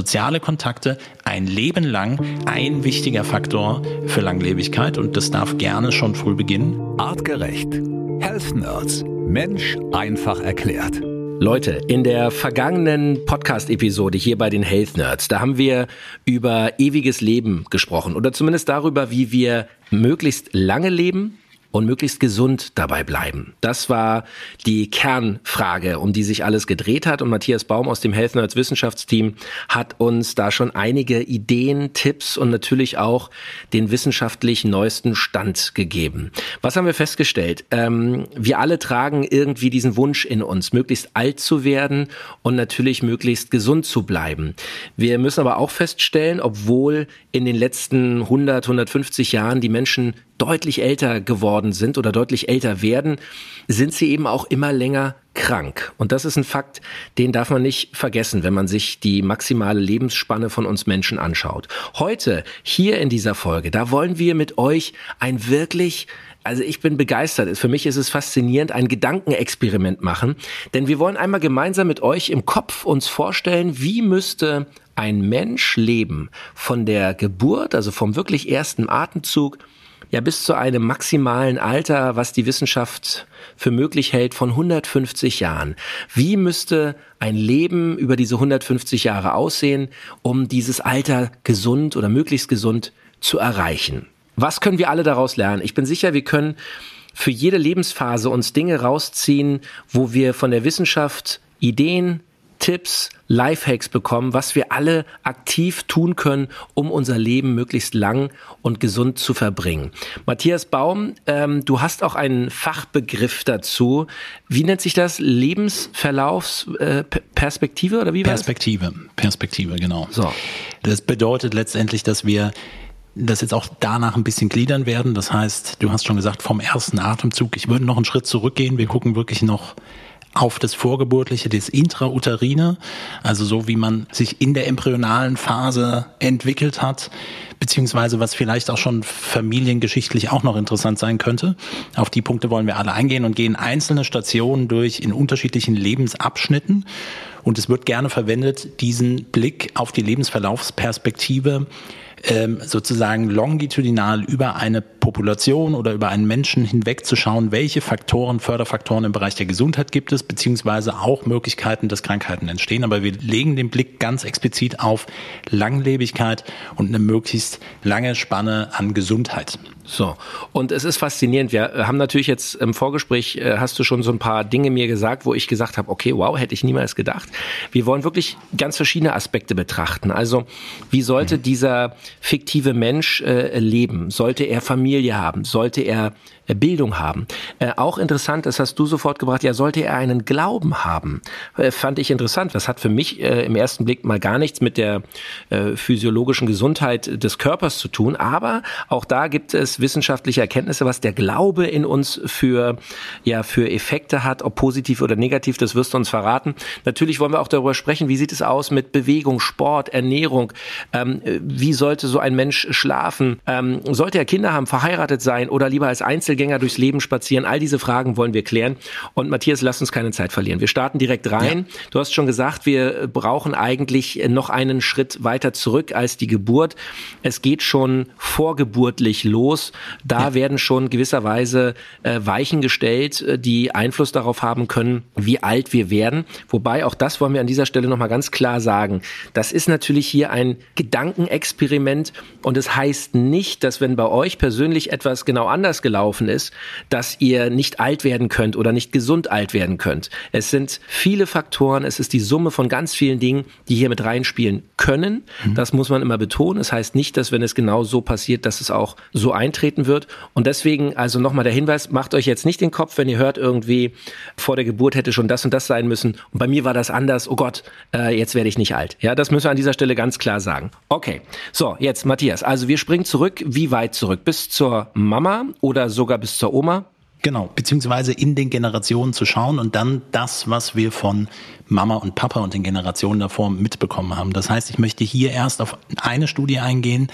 soziale Kontakte ein Leben lang ein wichtiger Faktor für Langlebigkeit und das darf gerne schon früh beginnen. Artgerecht. Health Nerds. Mensch einfach erklärt. Leute, in der vergangenen Podcast-Episode hier bei den Health Nerds, da haben wir über ewiges Leben gesprochen oder zumindest darüber, wie wir möglichst lange leben und möglichst gesund dabei bleiben. Das war die Kernfrage, um die sich alles gedreht hat. Und Matthias Baum aus dem Health Nerds Wissenschaftsteam hat uns da schon einige Ideen, Tipps und natürlich auch den wissenschaftlich neuesten Stand gegeben. Was haben wir festgestellt? Ähm, wir alle tragen irgendwie diesen Wunsch in uns, möglichst alt zu werden und natürlich möglichst gesund zu bleiben. Wir müssen aber auch feststellen, obwohl in den letzten 100, 150 Jahren die Menschen deutlich älter geworden sind oder deutlich älter werden, sind sie eben auch immer länger krank. Und das ist ein Fakt, den darf man nicht vergessen, wenn man sich die maximale Lebensspanne von uns Menschen anschaut. Heute, hier in dieser Folge, da wollen wir mit euch ein wirklich also ich bin begeistert. Für mich ist es faszinierend, ein Gedankenexperiment machen, denn wir wollen einmal gemeinsam mit euch im Kopf uns vorstellen, wie müsste ein Mensch leben von der Geburt, also vom wirklich ersten Atemzug ja bis zu einem maximalen Alter, was die Wissenschaft für möglich hält, von 150 Jahren. Wie müsste ein Leben über diese 150 Jahre aussehen, um dieses Alter gesund oder möglichst gesund zu erreichen? Was können wir alle daraus lernen? Ich bin sicher, wir können für jede Lebensphase uns Dinge rausziehen, wo wir von der Wissenschaft Ideen, Tipps, Lifehacks bekommen, was wir alle aktiv tun können, um unser Leben möglichst lang und gesund zu verbringen. Matthias Baum, ähm, du hast auch einen Fachbegriff dazu. Wie nennt sich das? Lebensverlaufsperspektive äh, oder wie war Perspektive, das? Perspektive, genau. So. Das bedeutet letztendlich, dass wir das jetzt auch danach ein bisschen gliedern werden. Das heißt, du hast schon gesagt, vom ersten Atemzug, ich würde noch einen Schritt zurückgehen. Wir gucken wirklich noch auf das Vorgeburtliche, das Intrauterine, also so wie man sich in der embryonalen Phase entwickelt hat, beziehungsweise was vielleicht auch schon familiengeschichtlich auch noch interessant sein könnte. Auf die Punkte wollen wir alle eingehen und gehen einzelne Stationen durch in unterschiedlichen Lebensabschnitten. Und es wird gerne verwendet, diesen Blick auf die Lebensverlaufsperspektive ähm, sozusagen longitudinal über eine Population oder über einen Menschen hinweg zu schauen, welche Faktoren, Förderfaktoren im Bereich der Gesundheit gibt es, beziehungsweise auch Möglichkeiten, dass Krankheiten entstehen. Aber wir legen den Blick ganz explizit auf Langlebigkeit und eine möglichst lange Spanne an Gesundheit. So, und es ist faszinierend. Wir haben natürlich jetzt im Vorgespräch, äh, hast du schon so ein paar Dinge mir gesagt, wo ich gesagt habe, okay, wow, hätte ich niemals gedacht. Wir wollen wirklich ganz verschiedene Aspekte betrachten. Also, wie sollte mhm. dieser fiktive Mensch äh, leben? Sollte er Familie haben? Sollte er Bildung haben. Äh, auch interessant, das hast du sofort gebracht, ja, sollte er einen Glauben haben? Äh, fand ich interessant. Das hat für mich äh, im ersten Blick mal gar nichts mit der äh, physiologischen Gesundheit des Körpers zu tun, aber auch da gibt es wissenschaftliche Erkenntnisse, was der Glaube in uns für, ja, für Effekte hat, ob positiv oder negativ, das wirst du uns verraten. Natürlich wollen wir auch darüber sprechen, wie sieht es aus mit Bewegung, Sport, Ernährung, ähm, wie sollte so ein Mensch schlafen, ähm, sollte er Kinder haben, verheiratet sein oder lieber als Einzelgänger Einzelgänger durchs Leben spazieren? All diese Fragen wollen wir klären. Und Matthias, lass uns keine Zeit verlieren. Wir starten direkt rein. Ja. Du hast schon gesagt, wir brauchen eigentlich noch einen Schritt weiter zurück als die Geburt. Es geht schon vorgeburtlich los. Da ja. werden schon gewisserweise äh, Weichen gestellt, äh, die Einfluss darauf haben können, wie alt wir werden. Wobei auch das wollen wir an dieser Stelle nochmal ganz klar sagen. Das ist natürlich hier ein Gedankenexperiment und es das heißt nicht, dass wenn bei euch persönlich etwas genau anders gelaufen ist, dass ihr nicht alt werden könnt oder nicht gesund alt werden könnt. Es sind viele Faktoren, es ist die Summe von ganz vielen Dingen, die hier mit reinspielen können. Mhm. Das muss man immer betonen. Es das heißt nicht, dass wenn es genau so passiert, dass es auch so eintreten wird. Und deswegen also nochmal der Hinweis, macht euch jetzt nicht den Kopf, wenn ihr hört irgendwie, vor der Geburt hätte schon das und das sein müssen. Und bei mir war das anders. Oh Gott, äh, jetzt werde ich nicht alt. Ja, das müssen wir an dieser Stelle ganz klar sagen. Okay. So, jetzt Matthias. Also wir springen zurück. Wie weit zurück? Bis zur Mama oder sogar bis zur Oma? Genau, beziehungsweise in den Generationen zu schauen und dann das, was wir von Mama und Papa und den Generationen davor mitbekommen haben. Das heißt, ich möchte hier erst auf eine Studie eingehen,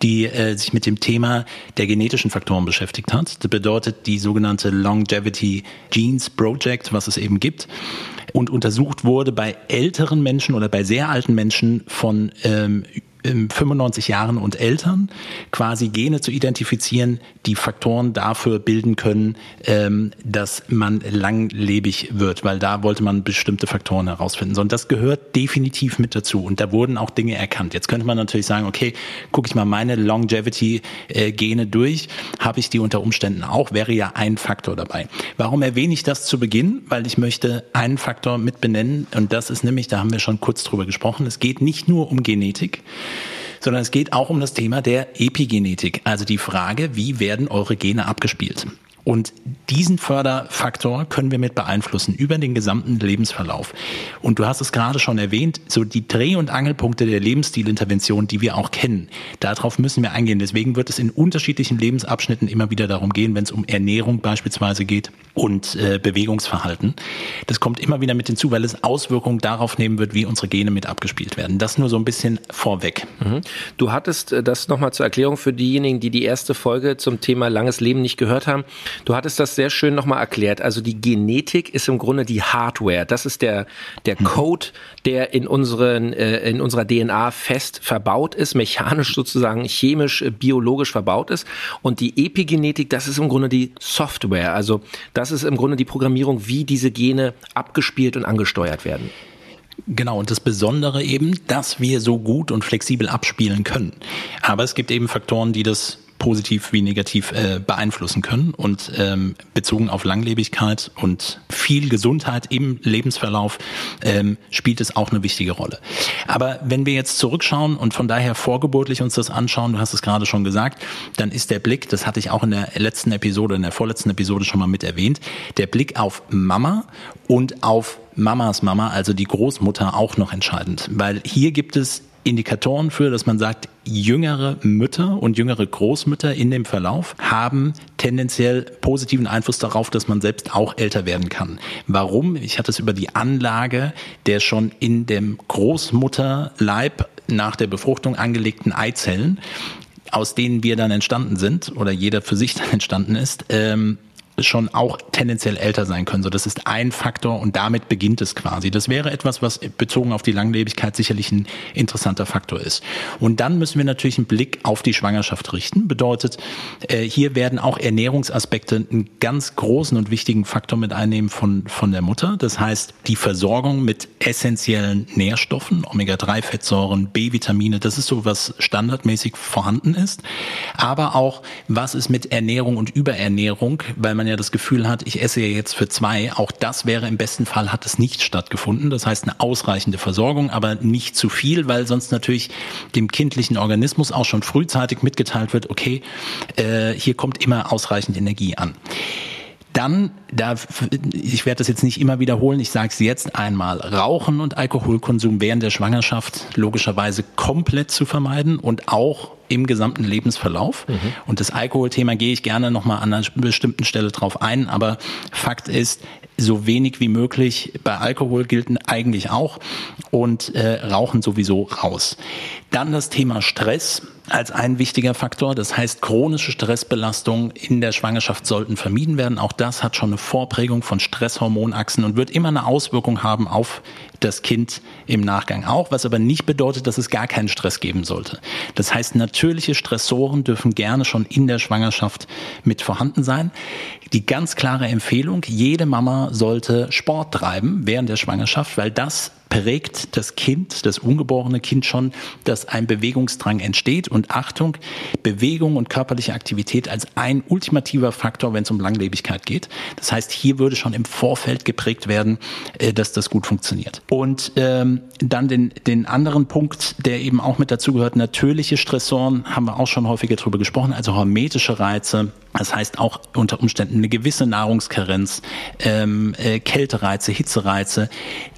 die äh, sich mit dem Thema der genetischen Faktoren beschäftigt hat. Das bedeutet die sogenannte Longevity Genes Project, was es eben gibt und untersucht wurde bei älteren Menschen oder bei sehr alten Menschen von ähm, 95 Jahren und Eltern quasi Gene zu identifizieren, die Faktoren dafür bilden können, ähm, dass man langlebig wird, weil da wollte man bestimmte Faktoren herausfinden. Und das gehört definitiv mit dazu. Und da wurden auch Dinge erkannt. Jetzt könnte man natürlich sagen, okay, gucke ich mal meine Longevity-Gene durch, habe ich die unter Umständen auch, wäre ja ein Faktor dabei. Warum erwähne ich das zu Beginn? Weil ich möchte einen Faktor mit benennen und das ist nämlich, da haben wir schon kurz drüber gesprochen, es geht nicht nur um Genetik, sondern es geht auch um das Thema der Epigenetik, also die Frage, wie werden eure Gene abgespielt. Und diesen Förderfaktor können wir mit beeinflussen über den gesamten Lebensverlauf. Und du hast es gerade schon erwähnt, so die Dreh- und Angelpunkte der Lebensstilintervention, die wir auch kennen, darauf müssen wir eingehen. Deswegen wird es in unterschiedlichen Lebensabschnitten immer wieder darum gehen, wenn es um Ernährung beispielsweise geht und äh, Bewegungsverhalten. Das kommt immer wieder mit hinzu, weil es Auswirkungen darauf nehmen wird, wie unsere Gene mit abgespielt werden. Das nur so ein bisschen vorweg. Mhm. Du hattest äh, das nochmal zur Erklärung für diejenigen, die die erste Folge zum Thema langes Leben nicht gehört haben. Du hattest das sehr schön nochmal erklärt. Also die Genetik ist im Grunde die Hardware. Das ist der, der hm. Code, der in, unseren, äh, in unserer DNA fest verbaut ist, mechanisch sozusagen, chemisch, äh, biologisch verbaut ist. Und die Epigenetik, das ist im Grunde die Software. Also das ist im Grunde die Programmierung, wie diese Gene abgespielt und angesteuert werden. Genau, und das Besondere eben, dass wir so gut und flexibel abspielen können. Aber es gibt eben Faktoren, die das positiv wie negativ äh, beeinflussen können. Und ähm, bezogen auf Langlebigkeit und viel Gesundheit im Lebensverlauf ähm, spielt es auch eine wichtige Rolle. Aber wenn wir jetzt zurückschauen und von daher vorgeburtlich uns das anschauen, du hast es gerade schon gesagt, dann ist der Blick, das hatte ich auch in der letzten Episode, in der vorletzten Episode schon mal mit erwähnt, der Blick auf Mama und auf Mamas Mama, also die Großmutter, auch noch entscheidend. Weil hier gibt es Indikatoren für, dass man sagt, jüngere Mütter und jüngere Großmütter in dem Verlauf haben tendenziell positiven Einfluss darauf, dass man selbst auch älter werden kann. Warum? Ich hatte es über die Anlage der schon in dem Großmutterleib nach der Befruchtung angelegten Eizellen, aus denen wir dann entstanden sind oder jeder für sich dann entstanden ist, ähm, schon auch tendenziell älter sein können. So, das ist ein Faktor und damit beginnt es quasi. Das wäre etwas, was bezogen auf die Langlebigkeit sicherlich ein interessanter Faktor ist. Und dann müssen wir natürlich einen Blick auf die Schwangerschaft richten. Bedeutet, äh, hier werden auch Ernährungsaspekte einen ganz großen und wichtigen Faktor mit einnehmen von, von der Mutter. Das heißt, die Versorgung mit essentiellen Nährstoffen, Omega-3-Fettsäuren, B-Vitamine, das ist so, was standardmäßig vorhanden ist. Aber auch, was ist mit Ernährung und Überernährung, weil man ja ja das Gefühl hat, ich esse ja jetzt für zwei, auch das wäre im besten Fall, hat es nicht stattgefunden. Das heißt eine ausreichende Versorgung, aber nicht zu viel, weil sonst natürlich dem kindlichen Organismus auch schon frühzeitig mitgeteilt wird, okay, äh, hier kommt immer ausreichend Energie an. Dann, da, ich werde das jetzt nicht immer wiederholen, ich sage es jetzt einmal, Rauchen und Alkoholkonsum während der Schwangerschaft logischerweise komplett zu vermeiden und auch im gesamten Lebensverlauf. Mhm. Und das Alkoholthema gehe ich gerne nochmal an einer bestimmten Stelle drauf ein, aber Fakt ist, so wenig wie möglich bei Alkohol gilt eigentlich auch und äh, Rauchen sowieso raus. Dann das Thema Stress als ein wichtiger Faktor. Das heißt, chronische Stressbelastungen in der Schwangerschaft sollten vermieden werden. Auch das hat schon eine Vorprägung von Stresshormonachsen und wird immer eine Auswirkung haben auf das Kind im Nachgang auch, was aber nicht bedeutet, dass es gar keinen Stress geben sollte. Das heißt, natürliche Stressoren dürfen gerne schon in der Schwangerschaft mit vorhanden sein. Die ganz klare Empfehlung, jede Mama sollte Sport treiben während der Schwangerschaft, weil das prägt das Kind, das ungeborene Kind schon, dass ein Bewegungsdrang entsteht. Und Achtung, Bewegung und körperliche Aktivität als ein ultimativer Faktor, wenn es um Langlebigkeit geht. Das heißt, hier würde schon im Vorfeld geprägt werden, äh, dass das gut funktioniert. Und ähm, dann den, den anderen Punkt, der eben auch mit dazu gehört, natürliche Stressoren, haben wir auch schon häufiger darüber gesprochen, also hormetische Reize, Das heißt auch unter Umständen eine gewisse Nahrungskarenz, ähm, äh, Kältereize, Hitzereize.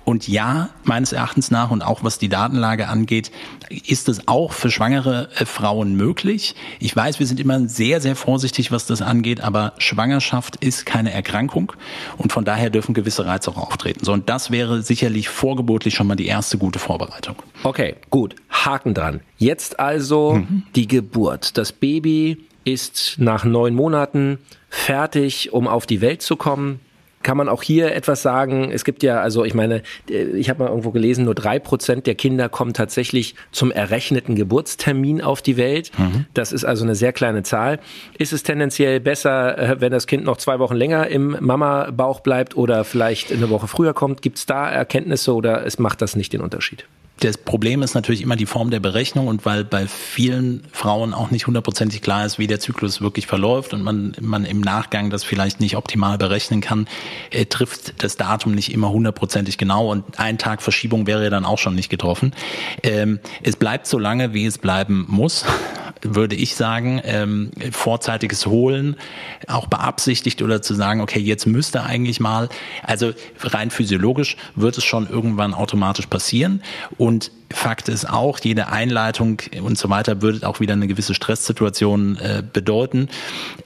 Und ja, meines Erachtens nach und auch was die Datenlage angeht, ist es auch für schwangere äh, Frauen möglich. Ich weiß, wir sind immer sehr, sehr vorsichtig, was das angeht, aber Schwangerschaft ist keine Erkrankung und von daher dürfen gewisse Reize auch auftreten. So, und das wäre sicherlich vorgebotlich schon mal die erste gute Vorbereitung. Okay, gut. Haken dran. Jetzt also mhm. die Geburt. Das Baby ist nach neun Monaten fertig, um auf die Welt zu kommen kann man auch hier etwas sagen? Es gibt ja, also ich meine, äh, ich habe mal irgendwo gelesen, nur drei Prozent der Kinder kommen tatsächlich zum errechneten Geburtstermin auf die Welt. Mhm. Das ist also eine sehr kleine Zahl. Ist es tendenziell besser, äh, wenn das Kind noch zwei Wochen länger im Mama-Bauch bleibt oder vielleicht eine Woche früher kommt? Gibt es da Erkenntnisse oder es macht das nicht den Unterschied? Das Problem ist natürlich immer die Form der Berechnung und weil bei vielen Frauen auch nicht hundertprozentig klar ist, wie der Zyklus wirklich verläuft und man, man im Nachgang das vielleicht nicht optimal berechnen kann, äh, trifft das Datum nicht immer hundertprozentig genau und ein Tag Verschiebung wäre dann auch schon nicht getroffen. Ähm, es bleibt so lange, wie es bleiben muss würde ich sagen, ähm, vorzeitiges Holen, auch beabsichtigt oder zu sagen, okay, jetzt müsste eigentlich mal, also rein physiologisch wird es schon irgendwann automatisch passieren und Fakt ist auch, jede Einleitung und so weiter würde auch wieder eine gewisse Stresssituation äh, bedeuten.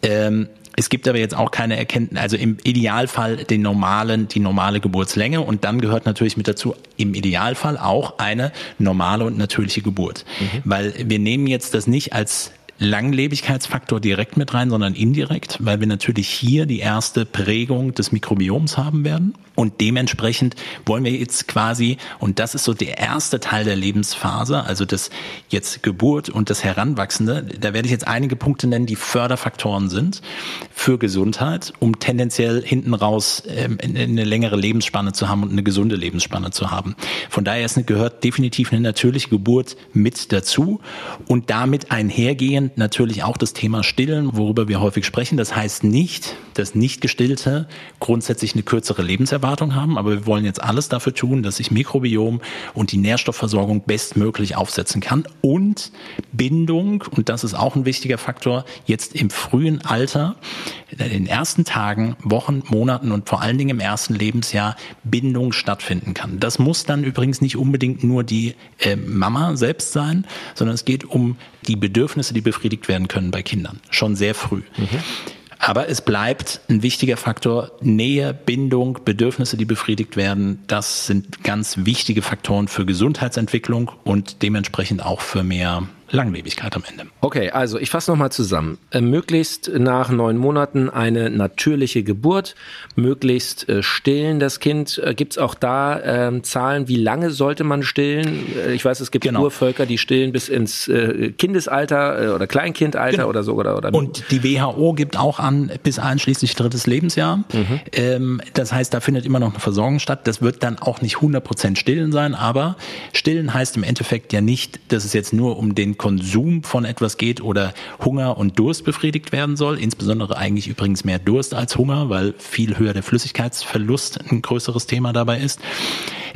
Ähm, es gibt aber jetzt auch keine Erkenntnis, also im Idealfall den normalen, die normale Geburtslänge und dann gehört natürlich mit dazu im Idealfall auch eine normale und natürliche Geburt. Mhm. Weil wir nehmen jetzt das nicht als Langlebigkeitsfaktor direkt mit rein, sondern indirekt, weil wir natürlich hier die erste Prägung des Mikrobioms haben werden. Und dementsprechend wollen wir jetzt quasi, und das ist so der erste Teil der Lebensphase, also das jetzt Geburt und das Heranwachsende, da werde ich jetzt einige Punkte nennen, die Förderfaktoren sind für Gesundheit, um tendenziell hinten raus ähm, eine längere Lebensspanne zu haben und eine gesunde Lebensspanne zu haben. Von daher gehört definitiv eine natürliche Geburt mit dazu und damit einhergehen natürlich auch das Thema Stillen, worüber wir häufig sprechen. Das heißt nicht, dass nicht gestillte grundsätzlich eine kürzere Lebenserwartung haben, aber wir wollen jetzt alles dafür tun, dass sich Mikrobiom und die Nährstoffversorgung bestmöglich aufsetzen kann und Bindung, und das ist auch ein wichtiger Faktor, jetzt im frühen Alter, in den ersten Tagen, Wochen, Monaten und vor allen Dingen im ersten Lebensjahr Bindung stattfinden kann. Das muss dann übrigens nicht unbedingt nur die äh, Mama selbst sein, sondern es geht um die Bedürfnisse, die befriedigt werden können bei Kindern, schon sehr früh. Mhm. Aber es bleibt ein wichtiger Faktor. Nähe, Bindung, Bedürfnisse, die befriedigt werden, das sind ganz wichtige Faktoren für Gesundheitsentwicklung und dementsprechend auch für mehr Langlebigkeit am Ende. Okay, also ich fasse nochmal zusammen. Äh, möglichst nach neun Monaten eine natürliche Geburt, möglichst äh, stillen das Kind. Äh, gibt es auch da ähm, Zahlen, wie lange sollte man stillen? Äh, ich weiß, es gibt genau. Urvölker, die stillen bis ins äh, Kindesalter äh, oder Kleinkindalter genau. oder so. Oder, oder Und die WHO gibt auch an, bis einschließlich drittes Lebensjahr. Mhm. Ähm, das heißt, da findet immer noch eine Versorgung statt. Das wird dann auch nicht 100% stillen sein, aber stillen heißt im Endeffekt ja nicht, dass es jetzt nur um den Konsum von etwas geht oder Hunger und Durst befriedigt werden soll. Insbesondere eigentlich übrigens mehr Durst als Hunger, weil viel höher der Flüssigkeitsverlust ein größeres Thema dabei ist.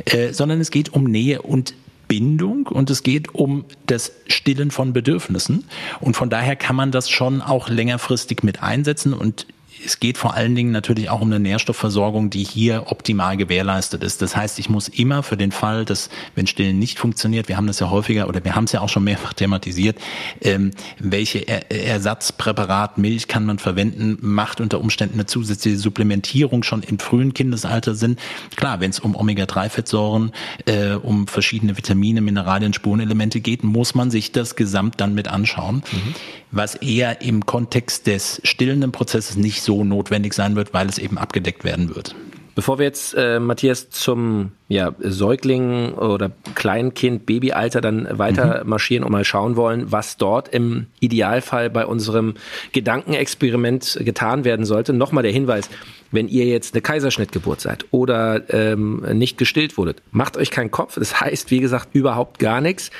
Äh, sondern es geht um Nähe und Bindung und es geht um das Stillen von Bedürfnissen. Und von daher kann man das schon auch längerfristig mit einsetzen und es geht vor allen Dingen natürlich auch um eine Nährstoffversorgung, die hier optimal gewährleistet ist. Das heißt, ich muss immer für den Fall, dass wenn Stillen nicht funktioniert, wir haben das ja häufiger oder wir haben es ja auch schon mehrfach thematisiert, ähm, welche er Ersatzpräparat Milch kann man verwenden, macht unter Umständen eine zusätzliche Supplementierung schon im frühen Kindesalter Sinn. Klar, wenn es um Omega-3-Fettsäuren, äh, um verschiedene Vitamine, Mineralien, Spurenelemente geht, muss man sich das Gesamt dann mit anschauen, mhm. was eher im Kontext des stillenden Prozesses nicht so notwendig sein wird, weil es eben abgedeckt werden wird. Bevor wir jetzt, äh, Matthias, zum ja, Säugling oder Kleinkind, Babyalter dann weiter mhm. marschieren und mal schauen wollen, was dort im Idealfall bei unserem Gedankenexperiment getan werden sollte. Nochmal der Hinweis, wenn ihr jetzt eine Kaiserschnittgeburt seid oder ähm, nicht gestillt wurdet, macht euch keinen Kopf. Das heißt, wie gesagt, überhaupt gar nichts.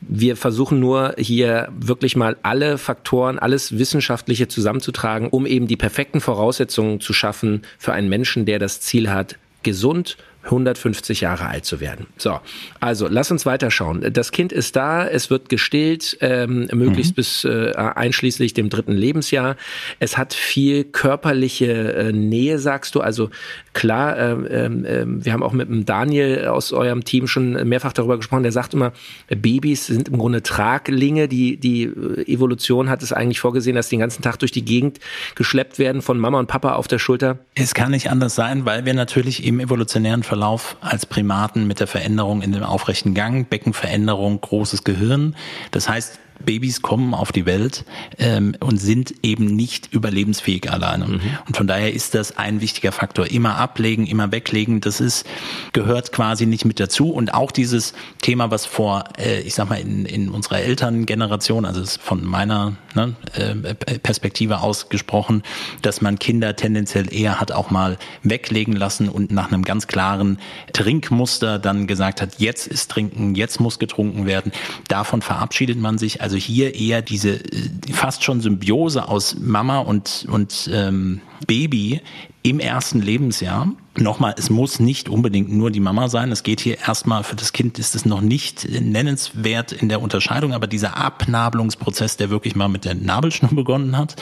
Wir versuchen nur hier wirklich mal alle Faktoren, alles Wissenschaftliche zusammenzutragen, um eben die perfekten Voraussetzungen zu schaffen für einen Menschen, der das Ziel hat, gesund, 150 Jahre alt zu werden. So, also lass uns weiterschauen. Das Kind ist da, es wird gestillt, ähm, möglichst mhm. bis äh, einschließlich dem dritten Lebensjahr. Es hat viel körperliche äh, Nähe, sagst du. Also klar, äh, äh, wir haben auch mit dem Daniel aus eurem Team schon mehrfach darüber gesprochen. Der sagt immer, Babys sind im Grunde Traglinge. Die, die äh, Evolution hat es eigentlich vorgesehen, dass die den ganzen Tag durch die Gegend geschleppt werden von Mama und Papa auf der Schulter. Es kann nicht anders sein, weil wir natürlich im evolutionären Verlauf als Primaten mit der Veränderung in dem aufrechten Gang, Beckenveränderung, großes Gehirn. Das heißt, Babys kommen auf die Welt ähm, und sind eben nicht überlebensfähig alleine. Mhm. Und von daher ist das ein wichtiger Faktor. Immer ablegen, immer weglegen, das ist, gehört quasi nicht mit dazu. Und auch dieses Thema, was vor, äh, ich sag mal, in, in unserer Elterngeneration, also von meiner ne, äh, Perspektive ausgesprochen, dass man Kinder tendenziell eher hat auch mal weglegen lassen und nach einem ganz klaren Trinkmuster dann gesagt hat, jetzt ist Trinken, jetzt muss getrunken werden. Davon verabschiedet man sich. Also hier eher diese äh, fast schon Symbiose aus Mama und, und ähm, Baby im ersten Lebensjahr. Nochmal, es muss nicht unbedingt nur die Mama sein. Es geht hier erstmal, für das Kind ist es noch nicht nennenswert in der Unterscheidung, aber dieser Abnabelungsprozess, der wirklich mal mit der Nabelschnur begonnen hat,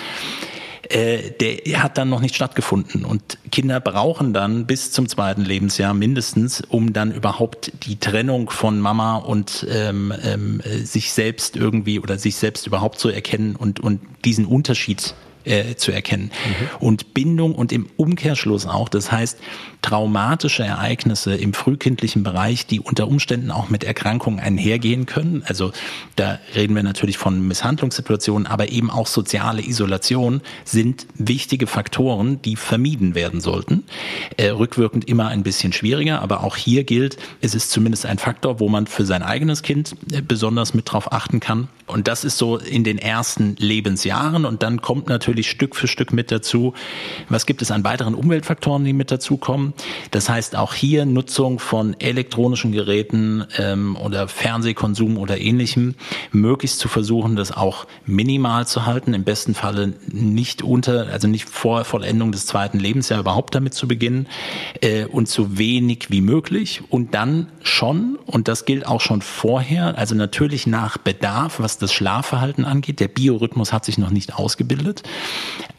äh, der hat dann noch nicht stattgefunden. Und Kinder brauchen dann bis zum zweiten Lebensjahr mindestens, um dann überhaupt die Trennung von Mama und ähm, ähm, sich selbst irgendwie oder sich selbst überhaupt zu erkennen und, und diesen Unterschied äh, zu erkennen. Mhm. Und Bindung und im Umkehrschluss auch, das heißt traumatische Ereignisse im frühkindlichen Bereich, die unter Umständen auch mit Erkrankungen einhergehen können. Also da reden wir natürlich von Misshandlungssituationen, aber eben auch soziale Isolation sind wichtige Faktoren, die vermieden werden sollten. Äh, rückwirkend immer ein bisschen schwieriger, aber auch hier gilt, es ist zumindest ein Faktor, wo man für sein eigenes Kind äh, besonders mit drauf achten kann. Und das ist so in den ersten Lebensjahren und dann kommt natürlich natürlich Stück für Stück mit dazu. Was gibt es an weiteren Umweltfaktoren, die mit dazukommen? Das heißt auch hier Nutzung von elektronischen Geräten ähm, oder Fernsehkonsum oder ähnlichem, möglichst zu versuchen, das auch minimal zu halten, im besten Falle nicht unter, also nicht vor Vollendung des zweiten Lebensjahres überhaupt damit zu beginnen äh, und so wenig wie möglich. Und dann schon, und das gilt auch schon vorher, also natürlich nach Bedarf, was das Schlafverhalten angeht, der Biorhythmus hat sich noch nicht ausgebildet,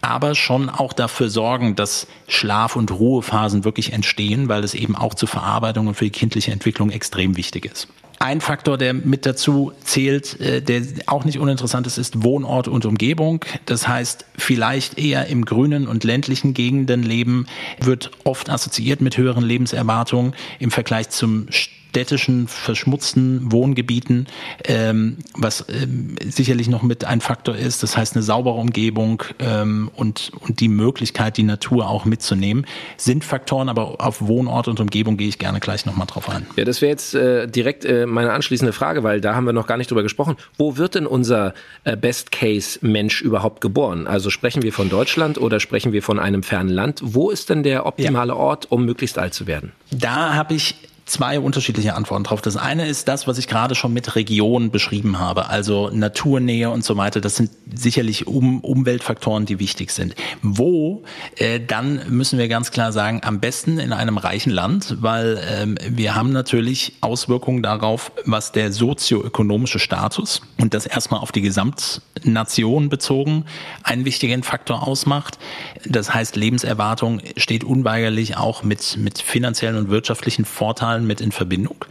aber schon auch dafür sorgen, dass Schlaf- und Ruhephasen wirklich entstehen, weil es eben auch zur Verarbeitung und für die kindliche Entwicklung extrem wichtig ist. Ein Faktor, der mit dazu zählt, äh, der auch nicht uninteressant ist, ist Wohnort und Umgebung. Das heißt, vielleicht eher im grünen und ländlichen Gegenden leben, wird oft assoziiert mit höheren Lebenserwartungen im Vergleich zum städtischen, verschmutzten Wohngebieten, ähm, was ähm, sicherlich noch mit ein Faktor ist. Das heißt, eine saubere Umgebung ähm, und, und die Möglichkeit, die Natur auch mitzunehmen, sind Faktoren, aber auf Wohnort und Umgebung gehe ich gerne gleich nochmal drauf ein. Ja, das wäre jetzt äh, direkt äh, meine anschließende Frage, weil da haben wir noch gar nicht drüber gesprochen. Wo wird denn unser äh, Best-Case-Mensch überhaupt geboren? Also sprechen wir von Deutschland oder sprechen wir von einem fernen Land? Wo ist denn der optimale ja. Ort, um möglichst alt zu werden? Da habe ich zwei unterschiedliche Antworten drauf. Das eine ist das, was ich gerade schon mit Region beschrieben habe, also Naturnähe und so weiter. Das sind sicherlich um, Umweltfaktoren, die wichtig sind. Wo, äh, dann müssen wir ganz klar sagen, am besten in einem reichen Land, weil ähm, wir haben natürlich Auswirkungen darauf, was der sozioökonomische Status und das erstmal auf die Gesamtnation bezogen einen wichtigen Faktor ausmacht. Das heißt, Lebenserwartung steht unweigerlich auch mit, mit finanziellen und wirtschaftlichen Vorteilen Zahlen mit in Verbindung.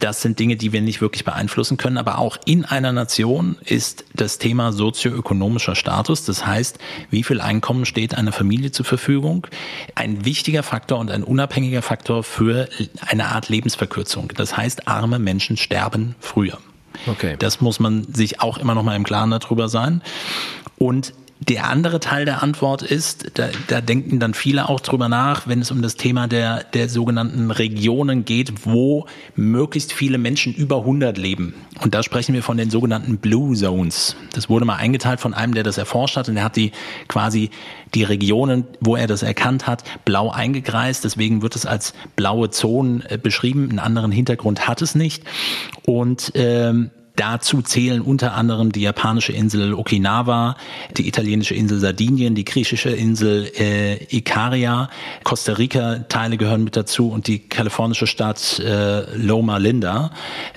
Das sind Dinge, die wir nicht wirklich beeinflussen können, aber auch in einer Nation ist das Thema sozioökonomischer Status, das heißt, wie viel Einkommen steht einer Familie zur Verfügung, ein wichtiger Faktor und ein unabhängiger Faktor für eine Art Lebensverkürzung. Das heißt, arme Menschen sterben früher. Okay. Das muss man sich auch immer noch mal im Klaren darüber sein. Und der andere Teil der Antwort ist, da, da denken dann viele auch drüber nach, wenn es um das Thema der, der sogenannten Regionen geht, wo möglichst viele Menschen über 100 leben. Und da sprechen wir von den sogenannten Blue Zones. Das wurde mal eingeteilt von einem, der das erforscht hat und der hat die quasi die Regionen, wo er das erkannt hat, blau eingekreist. Deswegen wird es als blaue Zonen äh, beschrieben. Einen anderen Hintergrund hat es nicht. Und ähm, Dazu zählen unter anderem die japanische Insel Okinawa, die italienische Insel Sardinien, die griechische Insel äh, Ikaria, Costa Rica Teile gehören mit dazu und die kalifornische Stadt äh, Loma Linda.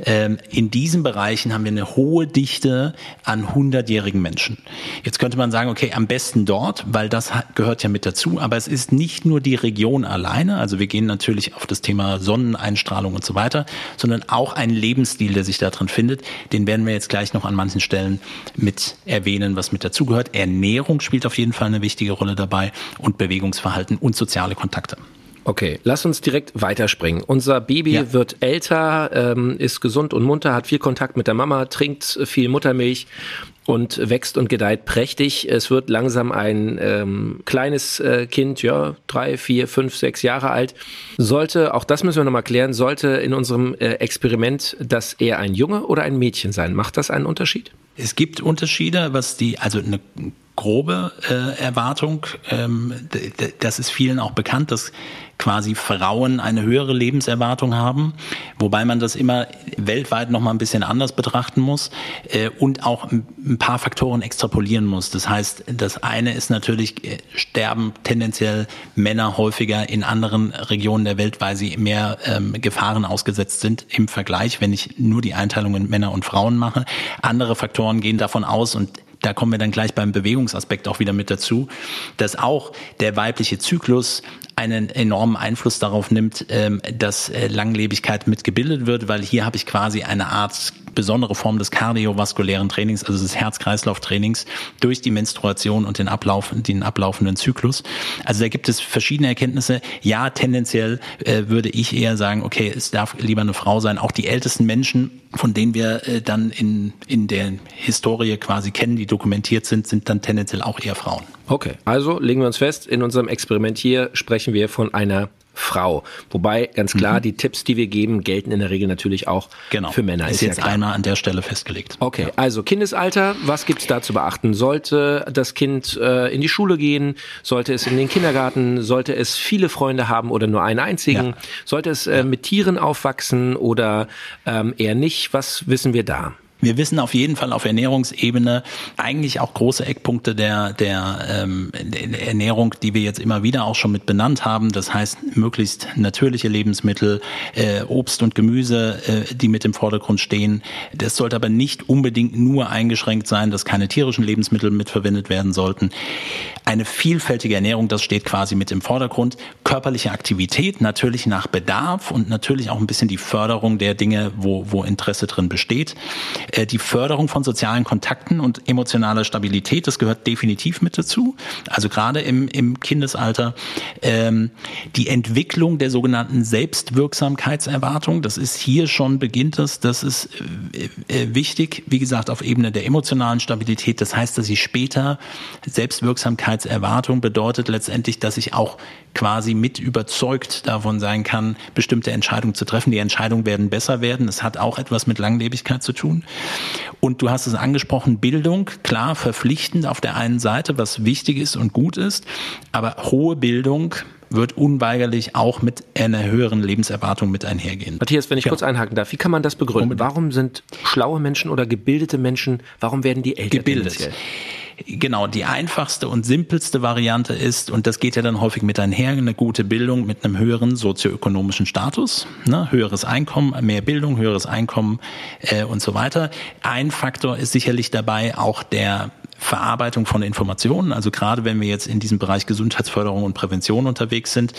Ähm, in diesen Bereichen haben wir eine hohe Dichte an 100-jährigen Menschen. Jetzt könnte man sagen, okay, am besten dort, weil das gehört ja mit dazu, aber es ist nicht nur die Region alleine, also wir gehen natürlich auf das Thema Sonneneinstrahlung und so weiter, sondern auch ein Lebensstil, der sich da drin findet, den werden wir jetzt gleich noch an manchen Stellen mit erwähnen, was mit dazugehört. Ernährung spielt auf jeden Fall eine wichtige Rolle dabei und Bewegungsverhalten und soziale Kontakte. Okay, lass uns direkt weiterspringen. Unser Baby ja. wird älter, ähm, ist gesund und munter, hat viel Kontakt mit der Mama, trinkt viel Muttermilch und wächst und gedeiht prächtig. Es wird langsam ein ähm, kleines äh, Kind, ja, drei, vier, fünf, sechs Jahre alt. Sollte, auch das müssen wir nochmal klären, sollte in unserem äh, Experiment das eher ein Junge oder ein Mädchen sein? Macht das einen Unterschied? Es gibt Unterschiede, was die, also eine grobe äh, Erwartung. Ähm, das ist vielen auch bekannt, dass quasi Frauen eine höhere Lebenserwartung haben, wobei man das immer weltweit noch mal ein bisschen anders betrachten muss äh, und auch ein paar Faktoren extrapolieren muss. Das heißt, das eine ist natürlich, äh, sterben tendenziell Männer häufiger in anderen Regionen der Welt, weil sie mehr ähm, Gefahren ausgesetzt sind im Vergleich, wenn ich nur die Einteilung in Männer und Frauen mache. Andere Faktoren gehen davon aus und da kommen wir dann gleich beim Bewegungsaspekt auch wieder mit dazu, dass auch der weibliche Zyklus einen enormen Einfluss darauf nimmt, ähm, dass äh, Langlebigkeit mitgebildet wird, weil hier habe ich quasi eine Art besondere Form des kardiovaskulären Trainings, also des Herz-Kreislauf-Trainings durch die Menstruation und den Ablauf, den ablaufenden Zyklus. Also da gibt es verschiedene Erkenntnisse. Ja, tendenziell äh, würde ich eher sagen, okay, es darf lieber eine Frau sein. Auch die ältesten Menschen, von denen wir äh, dann in, in der Historie quasi kennen, die dokumentiert sind, sind dann tendenziell auch eher Frauen. Okay, also legen wir uns fest, in unserem Experiment hier sprechen wir von einer Frau. Wobei ganz klar, mhm. die Tipps, die wir geben, gelten in der Regel natürlich auch genau. für Männer. Ist, ist jetzt ja einmal an der Stelle festgelegt. Okay, ja. also Kindesalter, was gibt's da zu beachten? Sollte das Kind äh, in die Schule gehen? Sollte es in den Kindergarten? Sollte es viele Freunde haben oder nur einen einzigen? Ja. Sollte es äh, mit Tieren aufwachsen oder ähm, eher nicht? Was wissen wir da? Wir wissen auf jeden Fall auf Ernährungsebene eigentlich auch große Eckpunkte der, der, ähm, der Ernährung, die wir jetzt immer wieder auch schon mit benannt haben. Das heißt, möglichst natürliche Lebensmittel, äh, Obst und Gemüse, äh, die mit im Vordergrund stehen. Das sollte aber nicht unbedingt nur eingeschränkt sein, dass keine tierischen Lebensmittel mitverwendet werden sollten. Eine vielfältige Ernährung, das steht quasi mit im Vordergrund. Körperliche Aktivität, natürlich nach Bedarf und natürlich auch ein bisschen die Förderung der Dinge, wo, wo Interesse drin besteht. Äh, die Förderung von sozialen Kontakten und emotionaler Stabilität, das gehört definitiv mit dazu. Also gerade im, im Kindesalter. Ähm, die Entwicklung der sogenannten Selbstwirksamkeitserwartung, das ist hier schon beginnt das, das ist äh, äh, wichtig, wie gesagt, auf Ebene der emotionalen Stabilität. Das heißt, dass ich später Selbstwirksamkeitserwartung bedeutet letztendlich, dass ich auch quasi mit überzeugt davon sein kann, bestimmte Entscheidungen zu treffen. Die Entscheidungen werden besser werden. Es hat auch etwas mit Langlebigkeit zu tun. Und du hast es angesprochen, Bildung, klar, verpflichtend auf der einen Seite, was wichtig ist und gut ist, aber hohe Bildung wird unweigerlich auch mit einer höheren Lebenserwartung mit einhergehen. Matthias, wenn ich ja. kurz einhaken darf, wie kann man das begründen? Warum sind schlaue Menschen oder gebildete Menschen, warum werden die älter? Gebildet. Tendenziell? Genau, die einfachste und simpelste Variante ist, und das geht ja dann häufig mit einher, eine gute Bildung mit einem höheren sozioökonomischen Status, ne? höheres Einkommen, mehr Bildung, höheres Einkommen äh, und so weiter. Ein Faktor ist sicherlich dabei auch der Verarbeitung von Informationen. Also gerade wenn wir jetzt in diesem Bereich Gesundheitsförderung und Prävention unterwegs sind,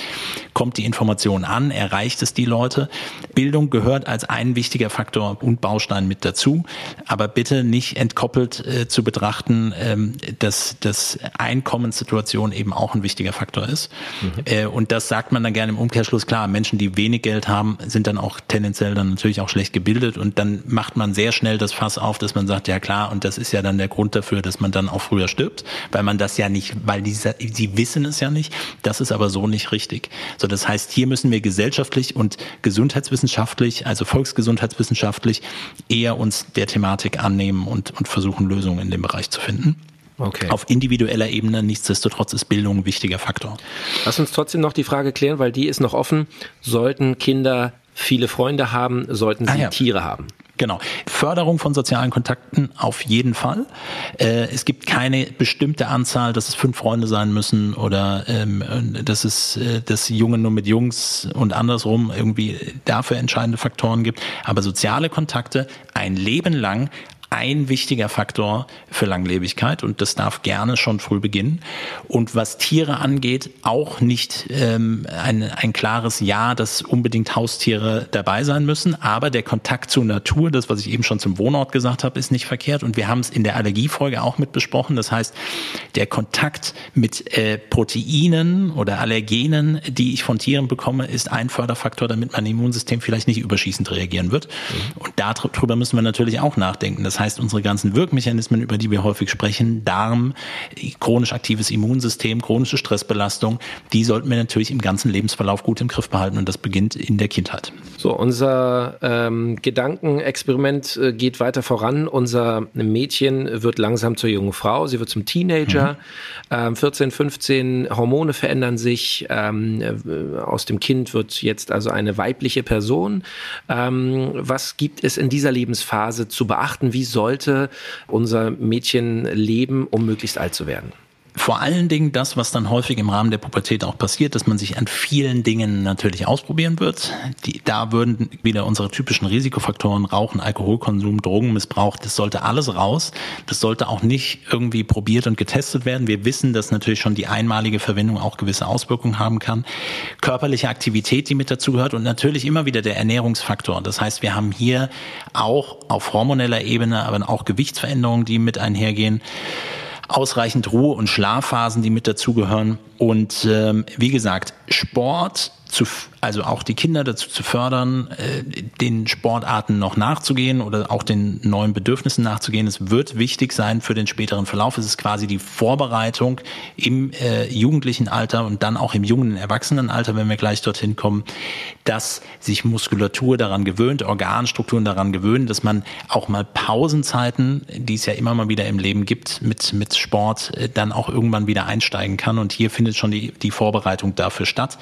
kommt die Information an, erreicht es die Leute. Bildung gehört als ein wichtiger Faktor und Baustein mit dazu, aber bitte nicht entkoppelt äh, zu betrachten, ähm, dass, dass Einkommenssituation eben auch ein wichtiger Faktor ist. Mhm. Äh, und das sagt man dann gerne im Umkehrschluss. Klar, Menschen, die wenig Geld haben, sind dann auch tendenziell dann natürlich auch schlecht gebildet und dann macht man sehr schnell das Fass auf, dass man sagt, ja klar, und das ist ja dann der Grund dafür, dass man dann auch früher stirbt, weil man das ja nicht, weil die, sie wissen es ja nicht. Das ist aber so nicht richtig. So, das heißt, hier müssen wir gesellschaftlich und gesundheitswissenschaftlich, also volksgesundheitswissenschaftlich, eher uns der Thematik annehmen und, und versuchen, Lösungen in dem Bereich zu finden. Okay. Auf individueller Ebene, nichtsdestotrotz ist Bildung ein wichtiger Faktor. Lass uns trotzdem noch die Frage klären, weil die ist noch offen. Sollten Kinder viele Freunde haben, sollten sie ah, ja. Tiere haben? Genau. Förderung von sozialen Kontakten auf jeden Fall. Äh, es gibt keine bestimmte Anzahl, dass es fünf Freunde sein müssen oder ähm, dass es äh, dass Jungen nur mit Jungs und andersrum irgendwie dafür entscheidende Faktoren gibt. Aber soziale Kontakte ein Leben lang ein wichtiger Faktor für Langlebigkeit und das darf gerne schon früh beginnen. Und was Tiere angeht, auch nicht ähm, ein, ein klares Ja, dass unbedingt Haustiere dabei sein müssen, aber der Kontakt zur Natur, das, was ich eben schon zum Wohnort gesagt habe, ist nicht verkehrt und wir haben es in der Allergiefolge auch mit besprochen. Das heißt, der Kontakt mit äh, Proteinen oder Allergenen, die ich von Tieren bekomme, ist ein Förderfaktor, damit mein Immunsystem vielleicht nicht überschießend reagieren wird. Mhm. Und darüber müssen wir natürlich auch nachdenken. Das heißt, unsere ganzen Wirkmechanismen, über die wir häufig sprechen, Darm, chronisch aktives Immunsystem, chronische Stressbelastung, die sollten wir natürlich im ganzen Lebensverlauf gut im Griff behalten und das beginnt in der Kindheit. So, unser ähm, Gedankenexperiment äh, geht weiter voran. Unser Mädchen wird langsam zur jungen Frau, sie wird zum Teenager. Mhm. Ähm, 14, 15 Hormone verändern sich. Ähm, äh, aus dem Kind wird jetzt also eine weibliche Person. Ähm, was gibt es in dieser Lebensphase zu beachten? Wie sollte unser Mädchen leben, um möglichst alt zu werden? Vor allen Dingen das, was dann häufig im Rahmen der Pubertät auch passiert, dass man sich an vielen Dingen natürlich ausprobieren wird. Die, da würden wieder unsere typischen Risikofaktoren, Rauchen, Alkoholkonsum, Drogenmissbrauch, das sollte alles raus. Das sollte auch nicht irgendwie probiert und getestet werden. Wir wissen, dass natürlich schon die einmalige Verwendung auch gewisse Auswirkungen haben kann. Körperliche Aktivität, die mit dazugehört und natürlich immer wieder der Ernährungsfaktor. Das heißt, wir haben hier auch auf hormoneller Ebene, aber auch Gewichtsveränderungen, die mit einhergehen ausreichend Ruhe- und Schlafphasen, die mit dazugehören. Und ähm, wie gesagt, Sport zu, also auch die Kinder dazu zu fördern, äh, den Sportarten noch nachzugehen oder auch den neuen Bedürfnissen nachzugehen. Es wird wichtig sein für den späteren Verlauf. Es ist quasi die Vorbereitung im äh, jugendlichen Alter und dann auch im jungen Erwachsenenalter, wenn wir gleich dorthin kommen, dass sich Muskulatur daran gewöhnt, Organstrukturen daran gewöhnen, dass man auch mal Pausenzeiten, die es ja immer mal wieder im Leben gibt, mit, mit Sport äh, dann auch irgendwann wieder einsteigen kann. Und hier findet schon die, die Vorbereitung dafür statt.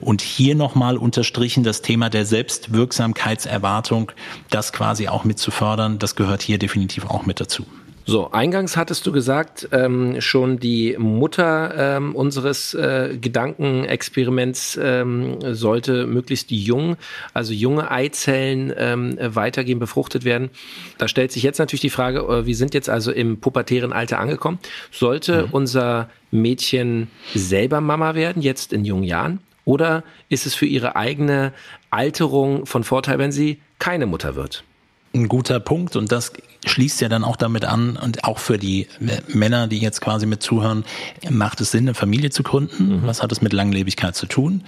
Und hier nochmal unterstrichen das Thema der Selbstwirksamkeitserwartung, das quasi auch mit zu fördern, das gehört hier definitiv auch mit dazu. So, eingangs hattest du gesagt, ähm, schon die Mutter ähm, unseres äh, Gedankenexperiments ähm, sollte möglichst jung, also junge Eizellen ähm, weitergehen, befruchtet werden. Da stellt sich jetzt natürlich die Frage, äh, wir sind jetzt also im pubertären Alter angekommen. Sollte mhm. unser Mädchen selber Mama werden, jetzt in jungen Jahren? Oder ist es für ihre eigene Alterung von Vorteil, wenn sie keine Mutter wird? Ein guter Punkt und das schließt ja dann auch damit an und auch für die Männer, die jetzt quasi mit zuhören, macht es Sinn, eine Familie zu gründen? Mhm. Was hat es mit Langlebigkeit zu tun?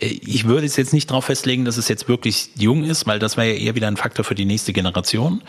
Ich würde es jetzt nicht darauf festlegen, dass es jetzt wirklich jung ist, weil das wäre ja eher wieder ein Faktor für die nächste Generation.